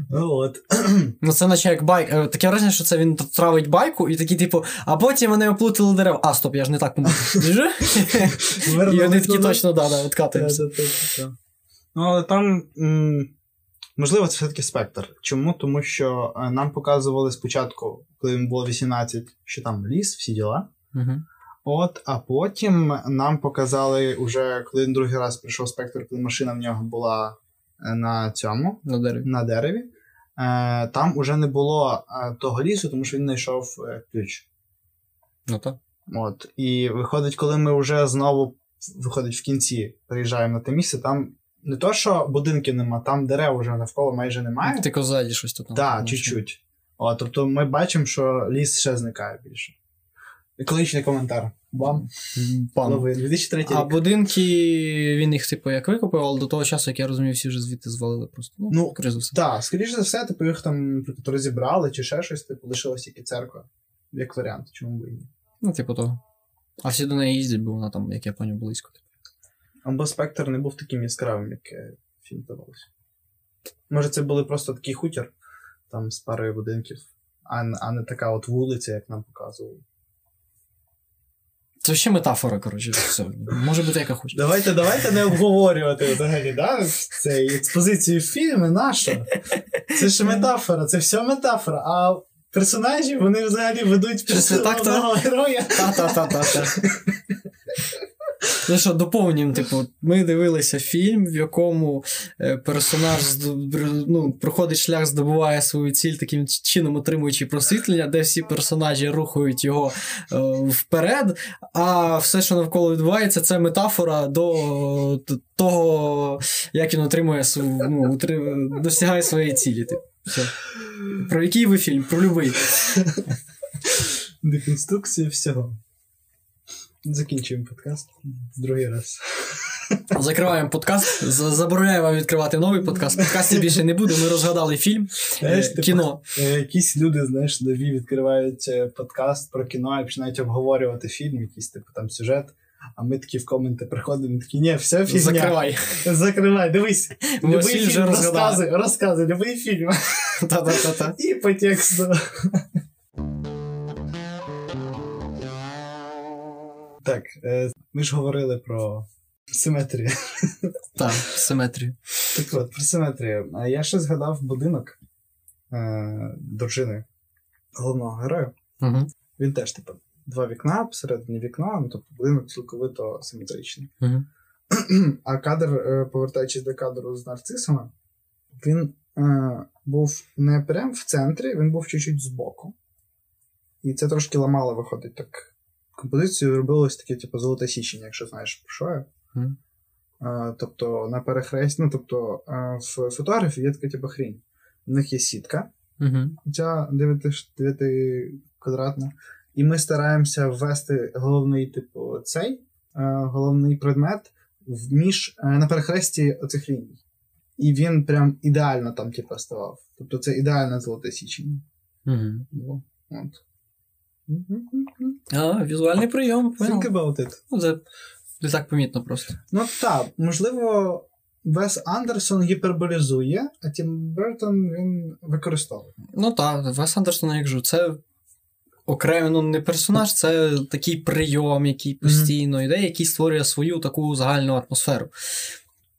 Ну от. Ну, це наче як байк. е, Таке враження, що це він травить байку, і такий, типу, а потім вони оплутали дерева. А, стоп, я ж не так помру. І вони такі точно, да, да, відкатуємося. Ну, але там, м, можливо, це все-таки спектр. Чому? Тому що е, нам показували спочатку, коли їм було 18, що там ліс, всі діла. Мгм. От, а потім нам показали, уже коли він другий раз прийшов спектр, коли машина в нього була е, на цьому, На дереві. на дереві. Е, там уже не було того лісу, тому що він знайшов ключ. Ну так. От. І виходить, коли ми вже знову виходить в кінці, приїжджаємо на те місце, там не то, що будинків нема, там дерев вже навколо майже немає. Тільки ззаді щось тут. Так, там, чуть-чуть. О, тобто ми бачимо, що ліс ще зникає більше. Екологічний коментар. Вам. Пан. Новий 2003 А будинки він їх, типу, як викупив, але до того часу, як я розумію, всі вже звідти звалили просто. Ну, Ну, скоріше все. Так, скоріше за все, типу, їх там, розібрали чи ще щось, типу, лишилась тільки церква. Як варіант, чому б і ні. Ну, типу того. А всі до неї їздять, бо вона там, як я поняв, близько. Або спектр не був таким яскравим, як е, фільм здавалося. Може, це були просто такий хутір, там з парою будинків, а, а не така от вулиця, як нам показували. Це ще метафора, коротше, все. Може бути яка хоче. Давайте, давайте не обговорювати взагалі, да, цей експозицію фільму нашу. Це ж метафора, це все метафора. А персонажі вони взагалі ведуть це головного героя. Та-та-та-та-та. Що, доповнюємо, типу, ми дивилися фільм, в якому е, персонаж ну, проходить шлях, здобуває свою ціль, таким чином отримуючи просвітлення, де всі персонажі рухають його е, вперед, а все, що навколо відбувається, це метафора до того, як він отримує ну, досягає своєї цілі. Типу. Все. Про який ви фільм? Про любий. Деконструкція всього. Закінчуємо подкаст. Другий раз. Закриваємо подкаст. За- Забороняю вам відкривати новий подкаст. Подкастів більше не буде. Ми розгадали фільм, Знаєш, е, типу, кіно. Е, Якісь люди, знаєш, нові відкривають е, подкаст про кіно і починають обговорювати фільм, якийсь типу там сюжет. А ми такі в коменти приходимо, такі, ні, все фігня. Закривай. Закривай, дивись. Любий фільм вже розказуй, розказуй, любий фільм. Та-та-та-та. І по тексту. Так, е, ми ж говорили про симетрію. Так, симетрію. Так от, про симетрію. А Я ще згадав будинок е, дружини головного героя. Угу. Він теж, типу, два вікна, посередині вікна, ну тобто будинок цілковито симетричний. Угу. А кадр, е, повертаючись до кадру з нарцисами, він е, був не прям в центрі, він був чуть-чуть збоку. І це трошки ламало, виходить так. Композицію робилось таке, типу, золоте січення, якщо знаєш про що я. Мгм. Е, тобто на перехресті, ну тобто в фотографії є така типу хрінь. У них є сітка, Угу. ця 9, квадратна. І ми стараємося ввести головний, типу, цей головний предмет в між е, на перехресті оцих ліній. І він прям ідеально там, типу, ставав. Тобто це ідеальне золоте січення. Угу. було. От. А, візуальний прийом. Think about it. Ну, це не так помітно просто. Ну так, можливо, Вес Андерсон гіперболізує, а Тім Бертон він використовує. Ну так, Вес Андерсон, як же, це окремо ну, не персонаж, це такий прийом, який постійно йде, який створює свою таку загальну атмосферу.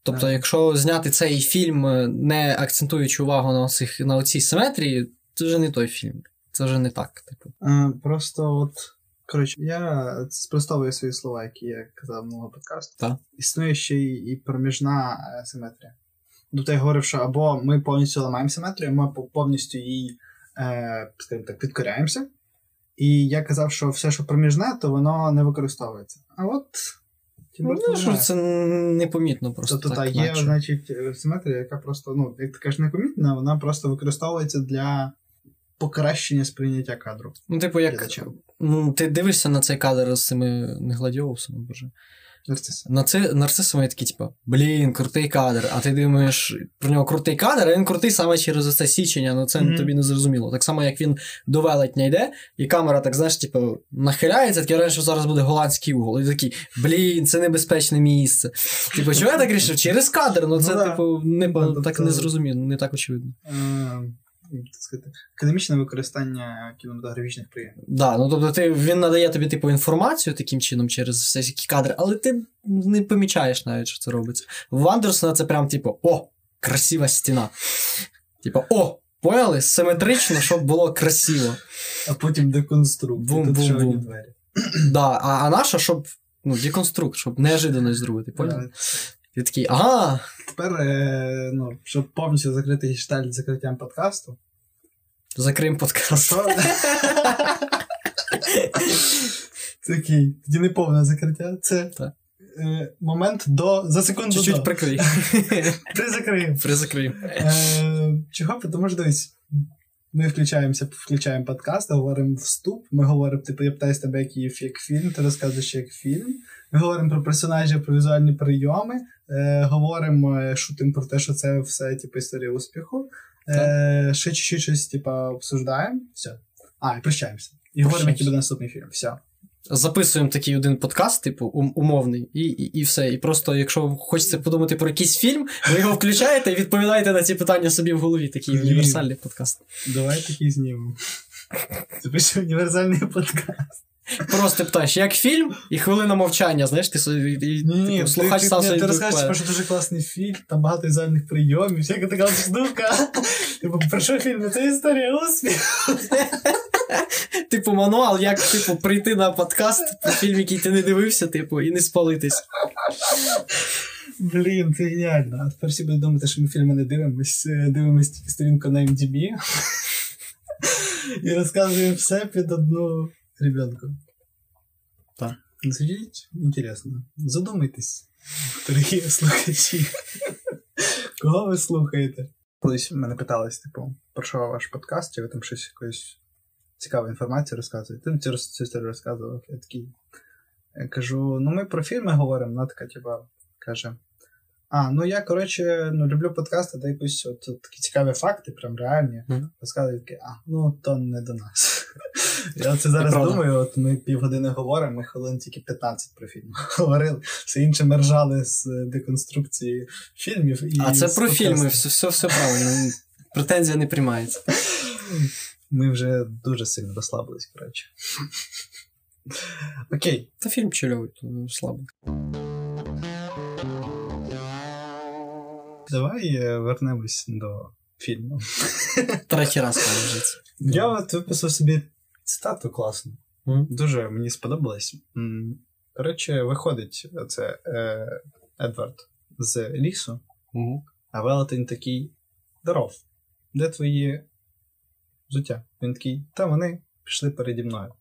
Тобто, Так. якщо зняти цей фільм, е, не акцентуючи увагу на, цих, на оцій симетрії, це вже не той фільм. Це вже не так. Типу. Е, Просто от. Коротше, я спростовую свої слова, які я казав минулого подкасту. Так. Існує ще й і проміжна е, симетрія. Тобто я говорив, що або ми повністю ламаємо симетрію, ми повністю її, е, скажімо так, підкоряємося. І я казав, що все, що проміжне, то воно не використовується. А от. Ну, що це непомітно просто. Тобто, так, та, є, наче. значить, е, симетрія, яка просто, ну, як ти кажеш, непомітна, вона просто використовується для покращення сприйняття кадру. Ну, типу, як. Ну, ти дивишся на цей кадр з цими не гладіоусами, боже. Нарциса. На це нарцисами такі, типу, блін, крутий кадр. А ти думаєш, про нього крутий кадр, а він крутий саме через це січення, ну це Мгм. тобі не зрозуміло. Так само, як він до велетня йде, і камера, так знаєш, типу, нахиляється, таке враження, що зараз буде голландський угол. І такий, блін, це небезпечне місце. Типу, чого я так рішив? Через кадр, ну це, Ну типу, не, Ну, тобто- так не зрозуміло, не так очевидно. Це сказати, академічне використання кінематографічних прийомів. Да, ну тобто ти, він надає тобі типу інформацію таким чином через всякі кадри, але ти не помічаєш навіть, що це робиться. В Андерсона це прям типу, о, красива стіна. Типу, о, поняли? Симетрично, щоб було красиво. А потім деконструкт. Бум-бум-бум. двері. Да, а, а наша, щоб ну, деконструкт, щоб неожиданно зробити. Поняли? Ти такий, ага, Тепер, е, ну, щоб повністю закрити з закриттям подкасту. закриємо подкаст. Такий, тоді не повне закриття. Це Так. е, момент до за секунду Чуть-чуть до. прикрий. Призакриємо. Призакриємо. Е, чого? Тому що дивись. Ми включаємося, включаємо подкаст, говоримо вступ. Ми говоримо, типу, я питаю з тебе, є як фільм, ти розказуєш як фільм. Ми говоримо про персонажів, про візуальні прийоми, е, говоримо, е, шутимо про те, що це все, типу, історія успіху. Е, ще чуть-чуть щось, типу, обсуждаємо. Все. А, і прощаємося. І говоримо, який буде наступний фільм. Все. записуємо такий один подкаст, типу, умовний, і, і, і все. І просто, якщо хочеться подумати про якийсь фільм, ви його включаєте і відповідаєте на ці питання собі в голові. Такий Блін. універсальний подкаст. Давай такий знімемо. Це пише універсальний подкаст. Просто питаєш, як фільм, і хвилина мовчання, знаєш, ти собі і, типу, слухач ти, сам собі ти розкажеш, типу, що дуже класний фільм, там багато візуальних прийомів, всяка така штука. Типу, про що фільм? Це історія успіху. Типу, мануал, як типу, прийти на подкаст про фільм, який ти не дивився, типу, і не спалитись. Блін, це геніально. А тепер всі будуть думати, що ми фільми не дивимось, е, дивимось тільки сторінку на MDB. І розказуємо все під одну ребенку. Так. Звучить інтересно. Задумайтесь, дорогі слухачі. Кого ви слухаєте? Колись мене питались, типу, про що ваш подкаст, чи ви там щось якоюсь цікаву інформацію розказуєте? Ти цю, цю історію розказував. Я такий. Я кажу: ну ми про фільми говоримо, вона така, типу, каже. А, ну я, коротше, ну, люблю подкасти, де якісь от, от такі цікаві факти, прям реальні. Мгм. Розказують такі, а, ну то не до нас. Я це зараз Неправда. думаю, от ми півгодини говоримо, ми хвилин тільки 15 про фільм говорили. Все інше ми ржали з е, деконструкції фільмів. І А це про фільми, все, все, все правильно. Претензія не приймається. Ми вже дуже сильно розслабились, коротше. Окей. Та фільм чольовий, то слабо. Давай е, вернемось до фільму. Третій раз вже. Я от виписав собі цитату класну. Мгм. Дуже мені сподобалось. Коротше, виходить оце е, Едвард з лісу, Мгм. а велетень такий здоров. Де твої взуття? Він такий, та вони пішли переді мною.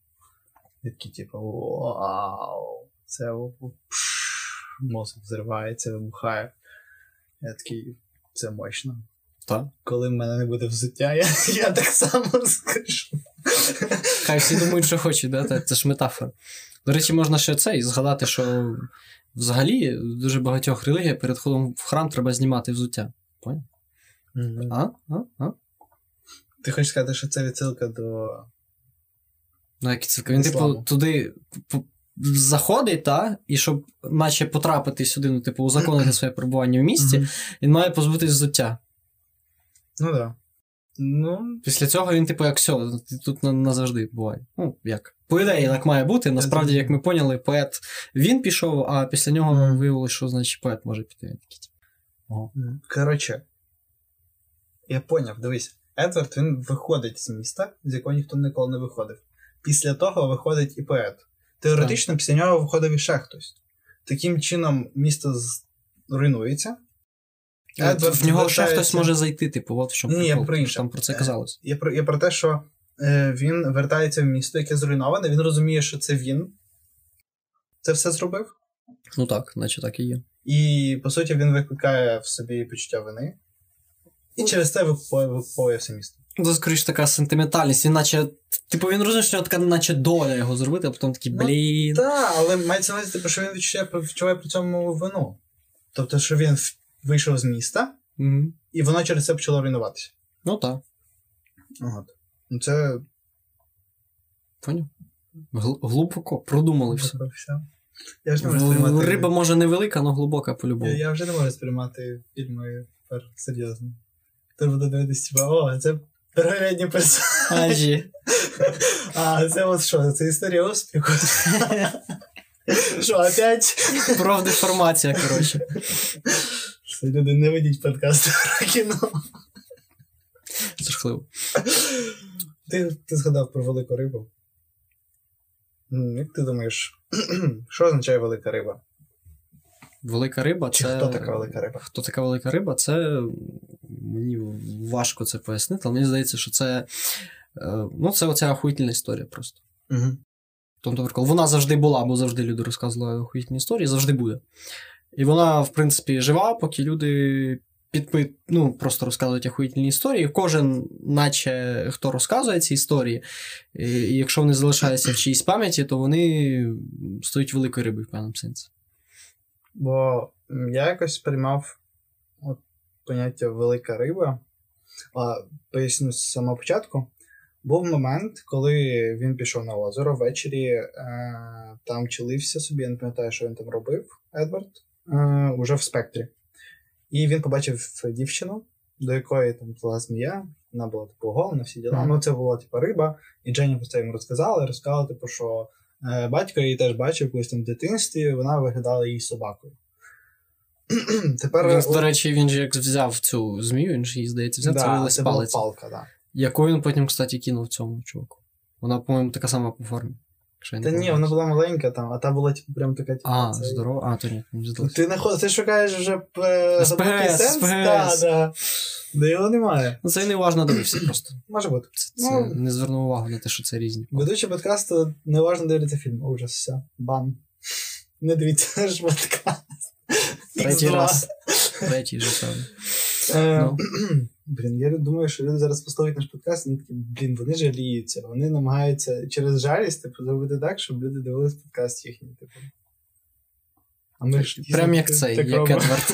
Я такий, типу, вау, це мозок взривається, вибухає. Я такий, це мощно. Так. Коли в мене не буде взуття, я, я так само скажу. Хай всі думають, що хочуть, да? Це ж метафора. До речі, можна ще це і згадати, що взагалі в дуже багатьох релігіях перед ходом в храм треба знімати взуття. Поняв? А? А? А? Ти хочеш сказати, що це відсилка до. Ну, як це він, типу, туди заходить, та, і щоб наче потрапити сюди, ну, типу, узаконити своє перебування в місті, Мгм. він має позбутись взуття. Ну так. Да. Ну, Після цього він, типу, як все, тут назавжди буває. Ну, як. По ідеї, так має бути. Насправді, як ми поняли, поет він пішов, а після нього Мгм. виявилося, що значить поет може піти. Типу, коротше, я поняв, дивись, Едвард він виходить з міста, з якого ніхто ніколи не виходив. Після того виходить і поет. Теоретично, після нього виходив іще хтось. Таким чином, місто руйнується. Едвард в нього ще хтось може зайти, типу, от в чому Ні, я про інше. там про це Е, казалось. Я про, я про те, що е, він вертається в місто, яке зруйноване, він розуміє, що це він це все зробив. Ну так, наче так і є. І по суті він викликає в собі почуття вини. І через це викуповує, викуповує все місто. Ну, Це скоріш така сентиментальність, він наче. Типу він розуміє, що в така наче доля його зробити, а потім такий, Ну, блін. Так, але мається на увазі, типу, що він відчуває, відчуває при цьому вину. Тобто, що він в- вийшов з міста, Мгм. і воно через це почало руйнуватися. Ну так, От. Ну, Це поняв. Гл- глибоко продумали все. все. Я вже не можу сприймати. Риба може невелика, але глибока по-любому. Я, я вже не можу сприймати фільми тепер серйозно. Ти буде дивитися, типа, о, це передні персонажі. А, це от що, це історія успіху. Що, опять? Профдеформація, коротше. Люди не ведіть подкасти про кіно. Жахливо. Ти, ти згадав про велику рибу. Як ти думаєш, що означає велика риба? Велика риба Чи це. хто така велика риба? Хто така велика риба? Це мені важко це пояснити, але мені здається, що це. е, Ну, це оця охуїтельна історія просто. Угу. Тобто, вона завжди була, бо завжди люди розказували охуїтельні історії, завжди буде. І вона, в принципі, жива, поки люди підпи... ну, просто розказують охуїтельні історії. Кожен, наче хто розказує ці історії, і якщо вони залишаються в чиїсь пам'яті, то вони стають великою рибою в певному сенсі. Бо я якось сприймав от, поняття велика риба. А, поясню з самого початку. Був момент, коли він пішов на озеро ввечері, е, там чилився собі, я не пам'ятаю, що він там робив, Едвард, е, уже в спектрі. І він побачив дівчину, до якої там була змія, вона була типу оголена, всі діла. Мгм. Ну, це була типу риба, і Дженні про це йому розказала, розказала, типу, що е, батько її теж бачив колись там в дитинстві, вона виглядала її собакою. Тепер Він, до речі, він же як взяв цю змію, він же її, здається, взяв, да, це палець. палка, да. Яку він потім, кстати, кинув цьому чуваку. Вона, по-моєму, така сама по формі. Якщо я не Та ні, помиляюсь. вона була маленька там, а та була типу прям така. Типу, А, цей- здорово. А, то ні, мені здалося. Ти не хо- ти шукаєш вже е, глибокий сенс? СПГС. Да, да. Да його немає. Ну, це не важно дивився просто. Може бути. Це, це Ну. не звернув увагу на те, що це різні. Ведучий подкасту неважно дивляться фільм. Ужас, все. Бан. Не дивіться наш подкаст. Третій Х2. раз. Третій же певно. Е, Ну. Блін, я думаю, що люди зараз послухають наш подкаст, і вони такі, блін, вони жаліються, вони намагаються через жалість типу, зробити так, щоб люди дивились подкаст їхній. Типу. А ми ж Прям як цей, як. Едвард.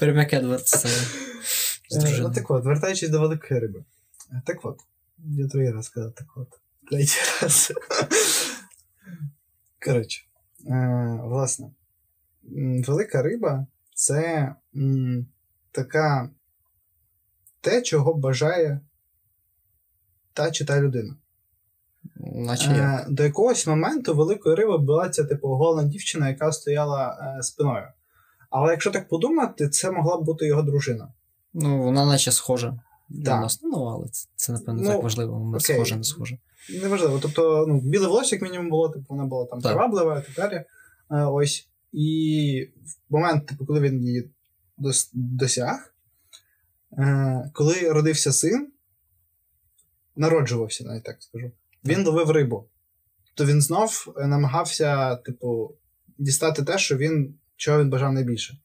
Прям як Едвард це. Ну так от, вертаючись до великої риби. Е, Так от, Я другий раз сказав так от. Третій раз. Коротше, е, власне, велика риба це м, така те, чого бажає та чи та людина. Наче як. Е, до якогось моменту великою рибою була ця типу голена дівчина, яка стояла е, спиною. Але якщо так подумати, це могла б бути його дружина. Ну, вона наче схожа. Так. нас. Ну, але це, це напевно, Ну, так важливо. Вона окей. схожа, не схожа. Неважливо. Тобто, ну, біле волосся, як мінімум, було, типу, вона була там Так. приваблива і так далі. Е, ось. І в момент, типу, коли він її досяг, е, коли родився син, народжувався, навіть так скажу, він ловив рибу. Тобто він знов е, намагався, типу, дістати те, що він, чого він бажав найбільше.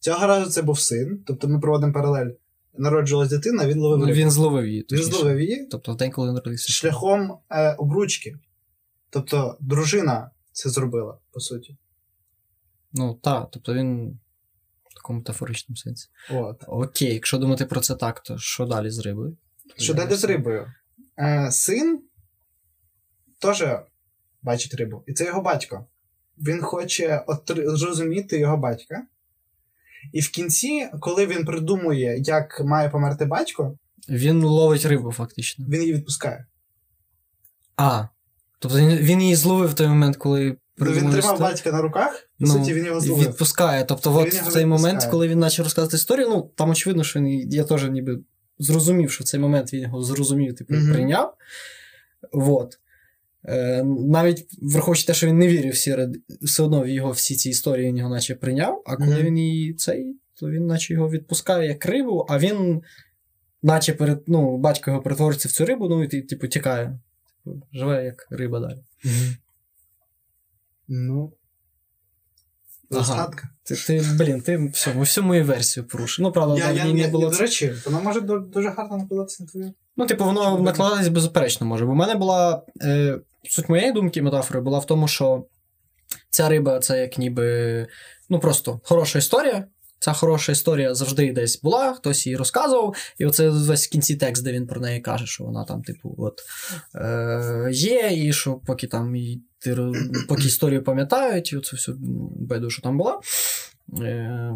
Цього разу це був син, тобто ми проводимо паралель. Народжувалась дитина, він ловив Ну, рибу. він зловив її. Він зловив її, Тобто в день, коли народився. шляхом е, обручки. Тобто дружина це зробила, по суті. Ну, так, тобто він такому метафоричному сенсі. От. Окей, якщо думати про це так, то що далі з рибою? Що далі з рибою? Е, син теж бачить рибу, і це його батько. Він хоче отр- зрозуміти його батька. І в кінці, коли він придумує, як має померти батько, Він ловить рибу, фактично. він її відпускає. А. Тобто він, він її зловив в той момент, коли Ну, він тримав батька на руках, по Ну, суті, він його зловив. Відпускає. Тобто, от в цей момент, коли він почав розказувати історію, ну там очевидно, що він, я теж ніби зрозумів, що в цей момент він його зрозумів, типу, Мгм. прийняв. Вот. Е, навіть враховуючи те, що він не вірив всі, все одно в його всі ці історії він його наче прийняв, а коли Мгм. він її цей, то він наче його відпускає як рибу, а він, наче перед, ну, батько його перетвориться в цю рибу, ну і ти, типу, тікає. Типу, живе як риба далі. Ну. Ага. Ти, ти, блін, ти всьому, всю мою версію порушив. Ну, правда, Я, в я, ній я, не було. до речі, воно може дуже гарно накладатися на твою. Ну, типу, воно накладатись беззаперечно може. Бо в мене була. Е, суть моєї думки метафори була в тому, що ця риба це як ніби. Ну, просто хороша історія. Ця хороша історія завжди десь була, хтось її розказував, і оце весь в кінці текст, де він про неї каже, що вона там, типу, от е, є, і що поки там і, ти, поки історію пам'ятають, і оце все беду, що там була. Е,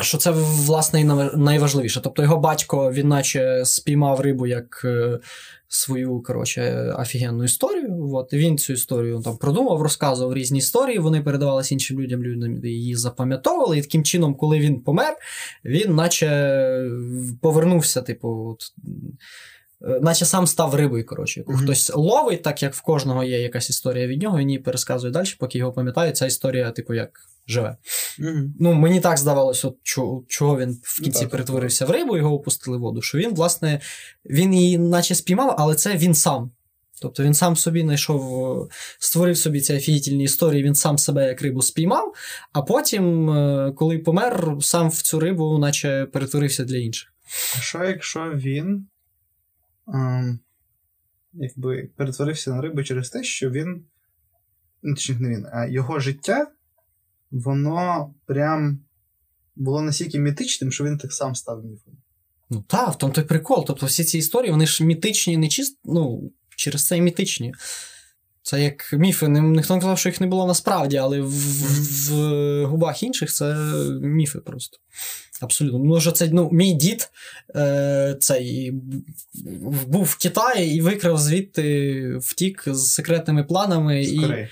що це власне і найважливіше. Тобто його батько, він наче спіймав рибу як е, свою коротше, офігенну історію. От. Він цю історію там продумав, розказував різні історії, вони передавалися іншим людям, люди її запам'ятовували. І таким чином, коли він помер, він наче повернувся, типу. От, Наче сам став рибою, коротше, яку Мгм. хтось ловить, так як в кожного є якась історія від нього, він її пересказує далі, поки його пам'ятає, ця історія, типу, як живе. Ну, мені так здавалося, от, чого, чого він в Ну, кінці так, перетворився в рибу, його опустили в воду. Що він, власне, він її наче спіймав, але це він сам. Тобто він сам собі знайшов, е, створив собі ці офігітельні історії, він сам себе як рибу спіймав, а потім, е, коли помер, сам в цю рибу, наче перетворився для інших. А що якщо він ем, якби перетворився на рибу через те, що він. Ну, точніше, не він, а його життя, воно прям було настільки мітичним, що він так сам став міфом. Ну так, в тому той прикол. Тобто всі ці історії, вони ж мітичні, не чисто, ну, через це і мітичні. Це як міфи. Ніхто не казав, що їх не було насправді, але в, в, в губах інших це міфи просто. Абсолютно. Ну, що це, ну, мій дід е, цей, був в Китаї і викрав звідти втік з секретними планами. З і... Кореї.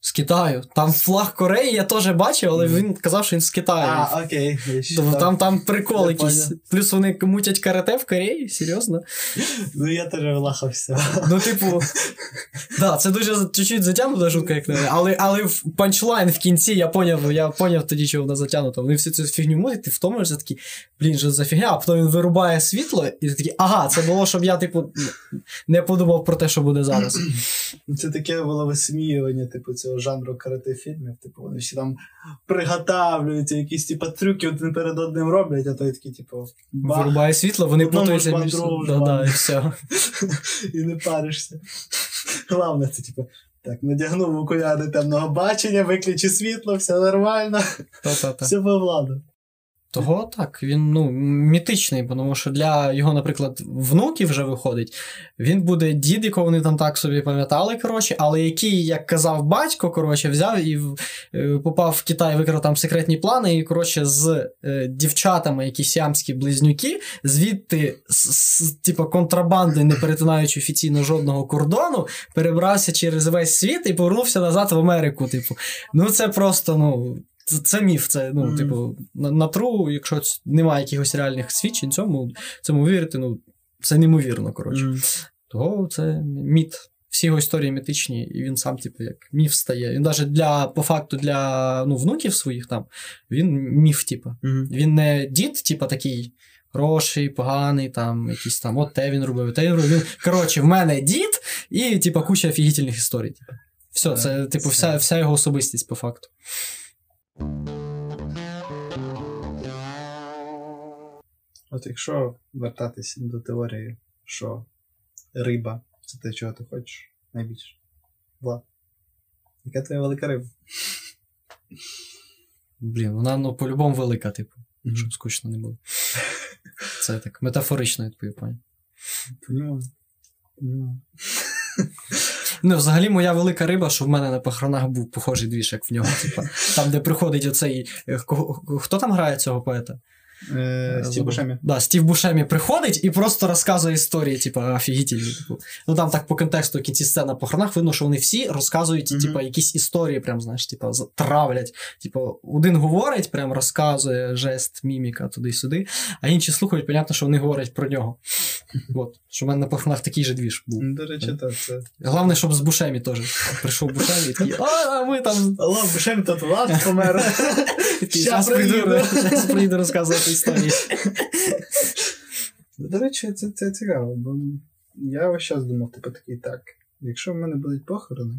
З Китаю. Там флаг Кореї я теж бачив, але він казав, що він з Китаю. А, окей. ще Тобто там- там, прикол Я якийсь. понял. Плюс вони мутять карате в Кореї, серйозно. Ну я теж лахався. Ну, типу, да, це дуже чуть-чуть затягнута шутка, як мене. Але, але в панчлайн в кінці я поняв, я поняв тоді, чого вона затягнута. Вони всю цю фігню мутять, ти втомишся такий, блін, що за фігня, а потім він вирубає світло, і ти такий, ага, це було, щоб я, типу, не подумав про те, що буде зараз. Це таке було висміювання, типу, цього жанру карате фільмів. Типу, вони всі там приготавлюються, якісь типу, трюки один перед одним роблять, а той такий, типу, бах, Вирубає світло, вони путаються плутаються між. Да, да, і все. і не паришся. Головне, це типу, так, надягнув окуляри темного бачення, виключи світло, все нормально, Та-та-та. все по владу. Того так, він ну, мітичний, тому що для його, наприклад, внуків вже виходить. Він буде дід, якого вони там так собі пам'ятали, коротше, але який, як казав батько, коротше, взяв і е, попав в Китай, викрав там секретні плани, і коротше, з е, дівчатами, які сіамські близнюки, звідти, з, типу, контрабанди, не перетинаючи офіційно жодного кордону, перебрався через весь світ і повернувся назад в Америку. Типу, ну це просто, ну. Це, це міф, це, ну, Мгм. типу, на, на тру, якщо немає якихось реальних свідчень цьому, цьому вірити, ну, це неймовірно, коротше. Мгм. Того це міт. Всі його історії мітичні, і він сам, типу, як міф стає. Він навіть для, по факту, для ну, внуків своїх там, він міф, типу. Мгм. Він не дід, типу, такий хороший, поганий, там, якийсь там, от те він робив, те він робив. Коротше, в мене дід, і, типу, куча офігітельних історій. Типу. Все, це, типу, вся, вся його особистість, по факту. От якщо вертатись до теорії, що риба це те, чого ти хочеш найбільше. Влад. Яка твоя велика риба? Блін, вона ну, по-любому велика, типу, Мгм. щоб скучно не було. Це так метафорично відповів, пані. Ну, взагалі, моя велика риба, що в мене на похоронах був похожий двіж, як в нього. Типу, там, де приходить оцей. е, Хто там грає цього поета? Е, Стів Бушемі. Да, Стів Бушемі приходить і просто розказує історії, типу, офігітельні. Типу. Ну там так по контексту кінці сцени на похоронах видно, що вони всі розказують, типу, якісь історії, прям, знаєш, типу, травлять. Типу, один говорить, прям розказує жест, міміка туди-сюди, а інші слухають, понятно, що вони говорять про нього. От, що в мене на похоронах такий же двіж був. До речі, так, це. Головне, щоб з Бушемі теж. Прийшов Бушемі і такий, а ми там Алло, Бушемі тут Влад помер. Щас прийду, розказувати історії. До речі, це, це цікаво, бо я весь час думав, типу такий так. Якщо в мене будуть похорони,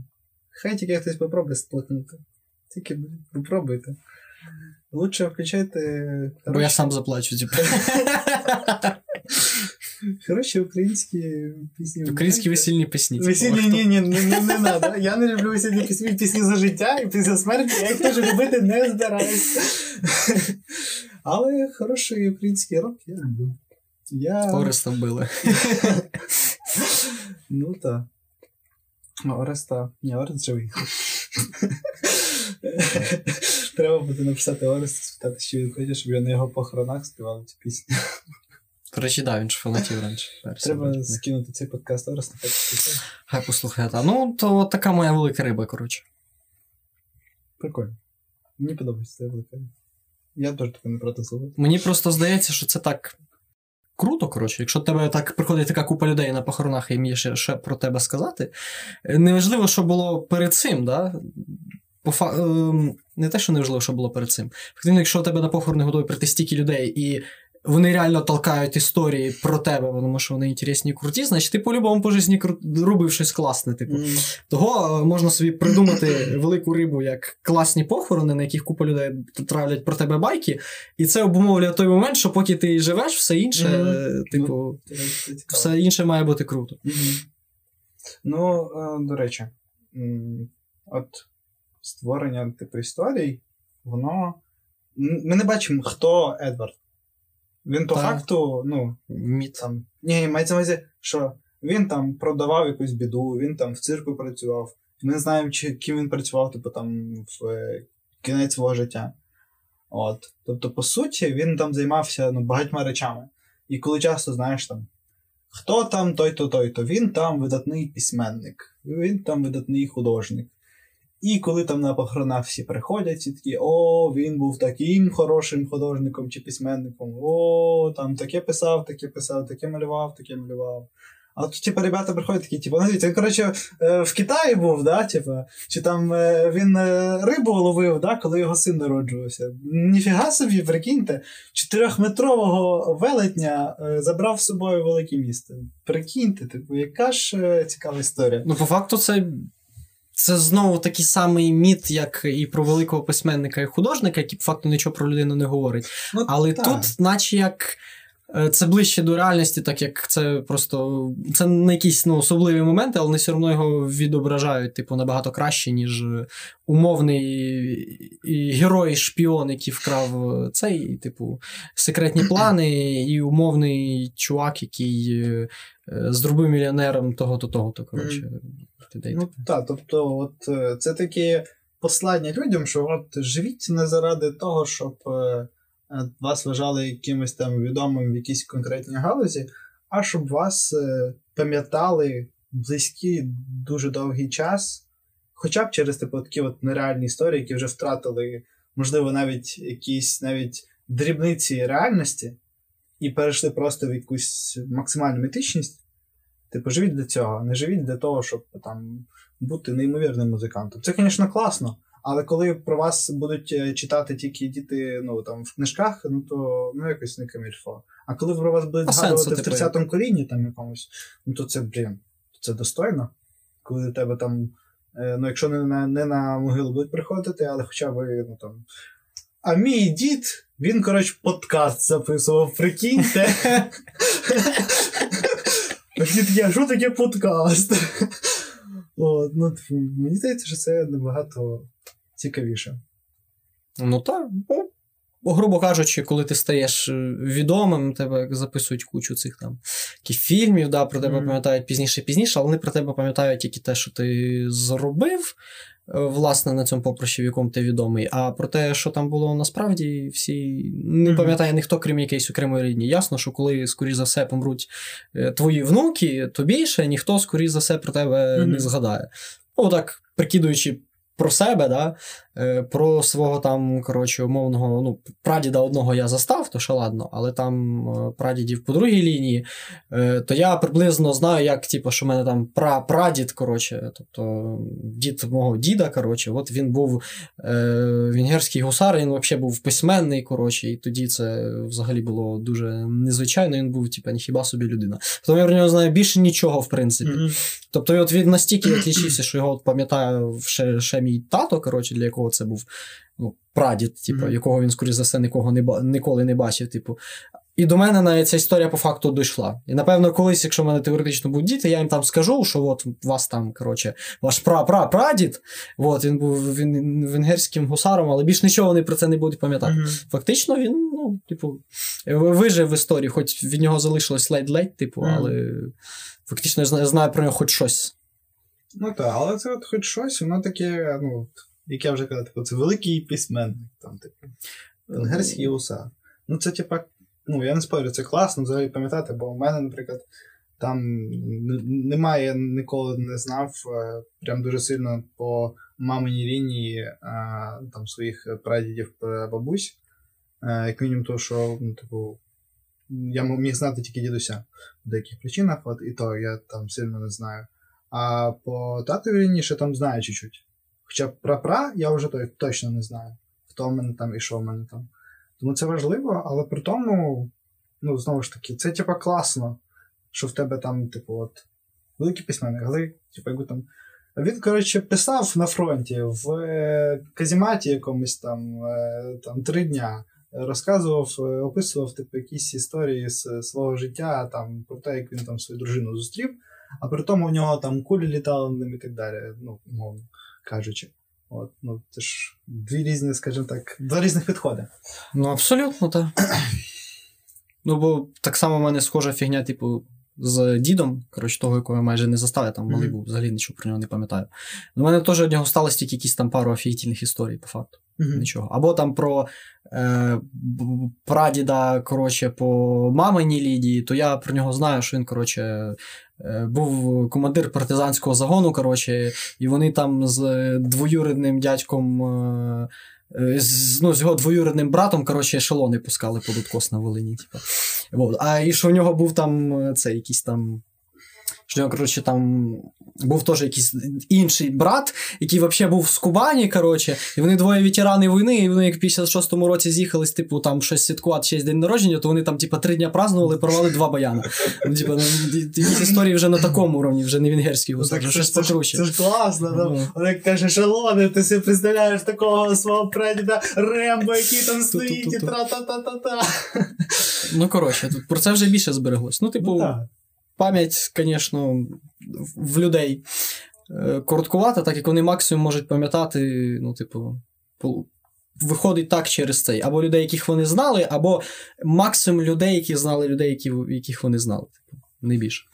хай тільки хтось попробує сплакнути. Тільки попробуйте. Лучше включайте Бо я сам заплачу, типу. хороші українські пісні. Українські весільні пісні. Весільні, ні, ні, не, не, не. Я не люблю весільні пісні, пісні за життя і після смерті, я їх теж любити не збираюсь. Але хороший український рок я люблю. Я... Ореста вбили. Ну так. Ореста. Ні, Орест живий. Треба буде написати Оресту, спитати, що він хоче, щоб я на його похоронах співав цю пісню. До речі, да, він ж фанатів раніше. Треба скинути цей подкаст так що Хай послухає. Та. Ну, то така моя велика риба, коротше. Прикольно. Мені подобається це велика. Я теж таке не проти слухати. Мені просто здається, що це так круто, коротше. Якщо тебе так приходить така купа людей на похоронах і мені ще, ще про тебе сказати. е, Неважливо, що було перед цим, да? По фа... ем, Не те, що неважливо, що було перед цим. Фактично, якщо у тебе на похорони готові прийти стільки людей, і вони реально толкають історії про тебе, тому що вони інтересні і круті, значить ти по-любому по житті робив щось класне. Типу. Того е, можна собі придумати велику рибу як класні похорони, на яких купа людей травлять про тебе байки, і це обумовлює той момент, що поки ти живеш, все інше, е, типу, це все інше має бути круто. Ну, е, до речі, от створення типу історій, воно. Ми не бачимо, хто Едвард. Він по факту, ну, Міт. там. Ні, мається на увазі, що він там продавав якусь біду, він там в цирку працював. Ми не знаємо, чи, ким він працював, типу, там в е, кінець свого життя. От. Тобто, по суті, він там займався ну, багатьма речами. І коли часто, знаєш, там, хто там той-то, той-то, він там видатний письменник, він там видатний художник. І коли там на похоронах всі приходять, всі такі, о, він був таким хорошим художником чи письменником, о, там таке писав, таке писав, таке малював, таке малював. А тут, типу, ребята приходять такі, типу, ну, він, коротше, е, в Китаї був, да, типу, чи там е, він е, рибу ловив, да, коли його син народжувався. Ніфіга собі, прикиньте, чотирьохметрового велетня забрав з собою велике місто. Прикиньте, типу, яка ж цікава історія. Ну, по факту, це. Це знову такий самий міт, як і про великого письменника і художника, який факту нічого про людину не говорить. Ну, Але так. тут, наче як е, це ближче до реальності, так як це просто це не якісь ну, особливі моменти, але вони все одно його відображають, типу, набагато краще, ніж умовний і герой-шпіон, який вкрав е, цей, типу, секретні плани, і умовний чувак, який е, зробив мільйонером того-то, того-то. Коротше, людей. Ну так, тобто, от е, це таке послання людям, що от живіть не заради того, щоб е, е, вас вважали якимось там відомим в якійсь конкретній галузі, а щоб вас пам'ятали близький дуже довгий час, хоча б через типу такі от нереальні історії, які вже втратили, можливо, навіть якісь навіть дрібниці реальності, і перейшли просто в якусь максимальну мітичність. Типу, живіть для цього, не живіть для того, щоб там бути неймовірним музикантом. Це, звісно, класно, але коли про вас будуть е, читати тільки діти ну, там, в книжках, ну то ну, якось не камільфо. А коли про вас будуть згадувати в типу, 30-му коліні там якомусь, ну то це, блін, це достойно. Коли у тебе там, е, ну якщо не на, не на могилу будуть приходити, але хоча б ну там. А мій дід, він, коротше, подкаст записував, прикиньте. Дід, я що таке подкаст? От, ну, мені здається, що це набагато цікавіше. Ну так. Ну, грубо кажучи, коли ти стаєш е, відомим, тебе записують кучу цих там фільмів, да, про тебе Мгм. пам'ятають пізніше пізніше, але вони про тебе пам'ятають тільки те, що ти зробив, е, власне, на цьому поприщі, в якому ти відомий. А про те, що там було насправді, всі не пам'ятає ніхто, крім якоїсь окремої рідні. Ясно, що коли, скоріш за все, помруть е, твої внуки, то більше ніхто, скоріш за все, про тебе Мгм. не згадає. Ну, так, прикидуючи про себе, да, про свого там, коротше, умовного, ну, прадіда одного я застав, то ще ладно, але там е, прадідів по другій лінії, е, то я приблизно знаю, як, типу, що в мене там пра, прадід, коротше, тобто дід мого діда, коротше, от він був е, венгерський гусар, він взагалі був письменний, коротше, і тоді це взагалі було дуже незвичайно, він був, типу, ніхіба собі людина. Тому я про нього знаю більше нічого, в принципі. Тобто, от він настільки відлічився, що його от пам'ятає ще, ще мій тато, коротше, для якого це був ну, прадід, типу, Мгм. якого він, скоріш за все, нікого не ніколи не бачив. Типу. І до мене навіть ця історія по факту дійшла. І напевно, колись, якщо в мене теоретично будуть діти, я їм там скажу, що от вас там, коротше, ваш пра-пра-прадід, от, він був він, венгерським гусаром, але більш нічого вони про це не будуть пам'ятати. Мгм. Фактично, він, ну, типу, вижив в історії, хоч від нього залишилось ледь-ледь, типу, Мгм. але фактично я знаю, про нього хоч щось. Ну так, але це от хоч щось, воно таке, ну, як я вже казав, типу, це великий письменник, там, типу, венгерський уса. Ну, це, типа, ну, я не спорю, це класно взагалі пам'ятати, бо у мене, наприклад, там немає, я ніколи не знав е, прям дуже сильно по маминій лінії е, там своїх прадідів е, бабусь. Як мінімум, то, що, ну, типу, я міг знати тільки дідуся по деяких причинах, от, і то я там сильно не знаю. А по татовій лінії ще там знаю чуть-чуть. Хоча пра-пра я вже то- точно не знаю, хто в мене там і що в мене там. Тому це важливо, але при тому, ну, знову ж таки, це типа класно, що в тебе там, типу, от, великий письменник, але, типу, якби там. Він, коротше, писав на фронті в е, казіматі якомусь там, е, там три дня. Розказував, е, описував типу, якісь історії з свого життя, там, про те, як він там свою дружину зустрів, а при тому в нього там кулі літали ним і так далі, ну, умовно кажучи. От, ну, це ж дві різні, скажімо так, два різних підходи. Ну, абсолютно, так. Ну, бо так само в мене схожа фігня, типу, з дідом, коротше, того, якого я майже не застав, я там малий Мгм. був, взагалі нічого про нього не пам'ятаю. У мене теж від нього сталося тільки якісь там пару офігітельних історій, по факту. Нічого. Або там про е, прадіда, коротше, по маминій лідії, то я про нього знаю, що він, коротше, е, був командир партизанського загону, коротше, і вони там з двоюрідним дядьком. Е, з, ну, з його двоюрідним братом, коротше, ешелони пускали под откос на Волині. Типу. Вот. А і що в нього був там е, це якийсь там. Що нього, коротше, там був теж якийсь інший брат, який взагалі був з Кубані, коротше, і вони двоє ветерани війни, і вони як в 56-му році з'їхались, типу, там щось святкувати честь день народження, то вони там, типу, три дня празднували, порвали два баяна. Ну, типу, ну, якісь історії вже на такому уровні, вже не венгерський Ну, так вже щось покруче. це ж класно, Ну. там, але як каже шалони, ти собі представляєш такого свого прадіда Рембо, який там стоїть і тра-та-та-та-та. Ну, коротше, про це вже більше збереглось. Ну, типу, Ну. Пам'ять, звісно, в людей е, короткувата, так як вони максимум можуть пам'ятати, ну, типу, виходить так через цей. Або людей, яких вони знали, або максимум людей, які знали людей, яких вони знали. Типу, не більше.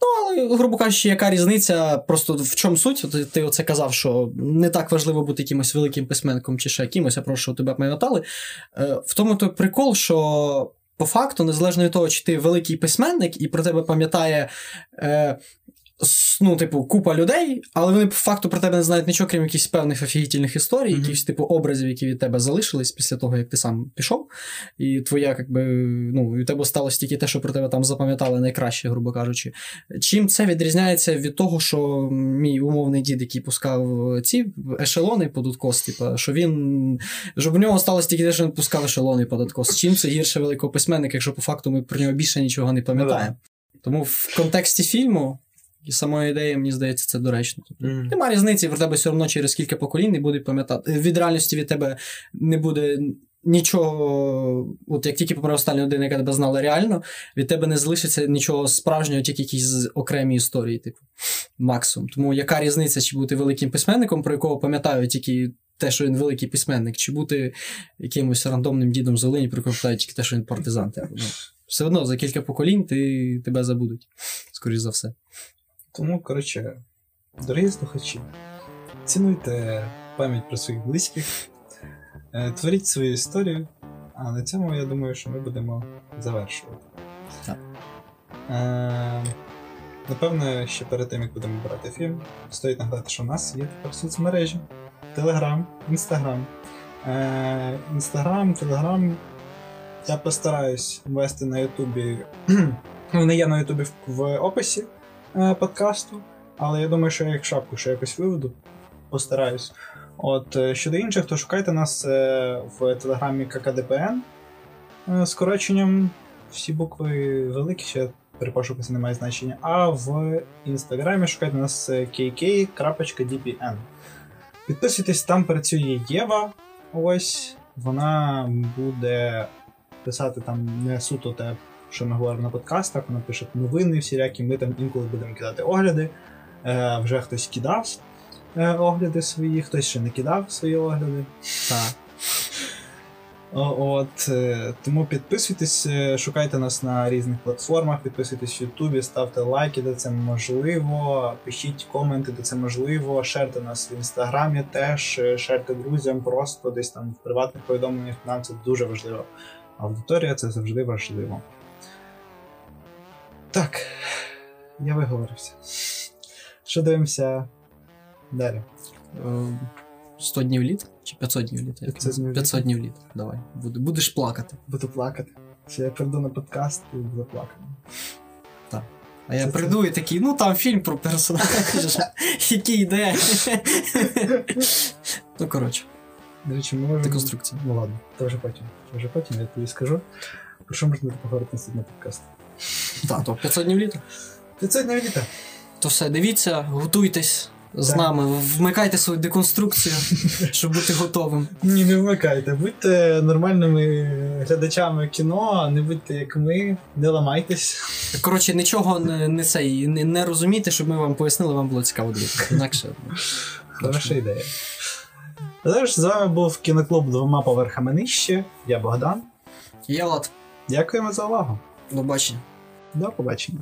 Ну, але, грубо кажучи, яка різниця, просто в чому суть? Ти, ти оце казав, що не так важливо бути якимось великим письменником чи ще якимось, а просто щоб тебе пам'ятали. Е, В тому той прикол, що по факту, незалежно від того, чи ти великий письменник, і про тебе пам'ятає. Е, Ну, типу, купа людей, але вони по факту про тебе не знають нічого, крім якихось певних офігітельних історій, Мгм. якихось типу образів, які від тебе залишились після того, як ти сам пішов. І твоя, якби, ну, і у тебе сталося тільки те, що про тебе там запам'ятали найкраще, грубо кажучи. Чим це відрізняється від того, що мій умовний дід, який пускав ці ешелони под откос, типу, що він. Щоб в нього сталося тільки те, що він пускав ешелони под откос. Чим це гірше великого письменника, якщо по факту ми про нього більше нічого не пам'ятаємо. Тому в контексті фільму і самої ідеї, мені здається, це доречно. Тобто, Мгм. Нема різниці, про тебе все одно через кілька поколінь не будуть пам'ятати. Від реальності від тебе не буде нічого. От як тільки помре остання людина, яка тебе знала реально, від тебе не залишиться нічого справжнього, тільки якісь окремі історії, типу, максимум. Тому яка різниця, чи бути великим письменником, про якого пам'ятають тільки те, що він великий письменник, чи бути якимось рандомним дідом з Волині, про якого пам'ятають тільки те, що він партизан. Типу. Ну, все одно за кілька поколінь ти, тебе забудуть, скоріш за все. Тому, коротше, дорогі слухачі, цінуйте пам'ять про своїх близьких, е, творіть свою історію, а на цьому я думаю, що ми будемо завершувати. Так. Е, напевно, ще перед тим, як будемо брати фільм, стоїть нагадати, що у нас є тепер соцмережі: Телеграм, Інстаграм. Е, Інстаграм, Телеграм. Я постараюсь вести на Ютубі. Вони є на Ютубі в, описі подкасту, але я думаю, що я їх шапку ще якось виведу. Постараюсь. От е, щодо інших, то шукайте нас е, в телеграмі ККДПН е, скороченням. Всі букви великі, ще при пошуку це не має значення. А в інстаграмі шукайте нас е, kk.dpn. Підписуйтесь, там працює Єва. Ось вона буде писати там не суто те, що ми говоримо на подкастах, вона пише новини всілякі, ми там інколи будемо кидати огляди. Е, вже хтось кидав е, огляди свої, хтось ще не кидав свої огляди. Так. От, е, тому підписуйтесь, е, шукайте нас на різних платформах, підписуйтесь в Ютубі, ставте лайки, де це можливо, пишіть коменти, де це можливо, шерте нас в інстаграмі теж, е, шерте друзям, просто десь там в приватних повідомленнях. Нам це дуже важливо. Аудиторія це завжди важливо. Так, я виговорився. Що дивимося далі? Е, 100 днів літ? Чи 500 днів літ? 500 днів літ. 500 днів літ. Давай. Будеш плакати. Буду плакати. Чи я прийду на подкаст і буду плакати. А я Це- прийду і такий, ну там фільм про персонажа, який йде. ну, коротше, До речі, ми можемо... деконструкція. Ну ладно, то вже потім. Вже потім я тобі скажу. Про що можна поговорити на наступний подкаст? Так, то 500 днів літа. 500 днів літа. То все, дивіться, готуйтесь з Так. нами, вмикайте свою деконструкцію, щоб бути готовим. Ні, не вмикайте. Будьте нормальними глядачами кіно, не будьте як ми, не ламайтесь. Коротше, нічого не, не, цей, не, не розумійте, щоб ми вам пояснили, вам було цікаво дивитися. Інакше. ну, Хороша ідея. Тож, з вами був кіноклуб двома поверхами нижче. Я Богдан. Я Влад, Дякуємо за увагу. До бачення. До побачення.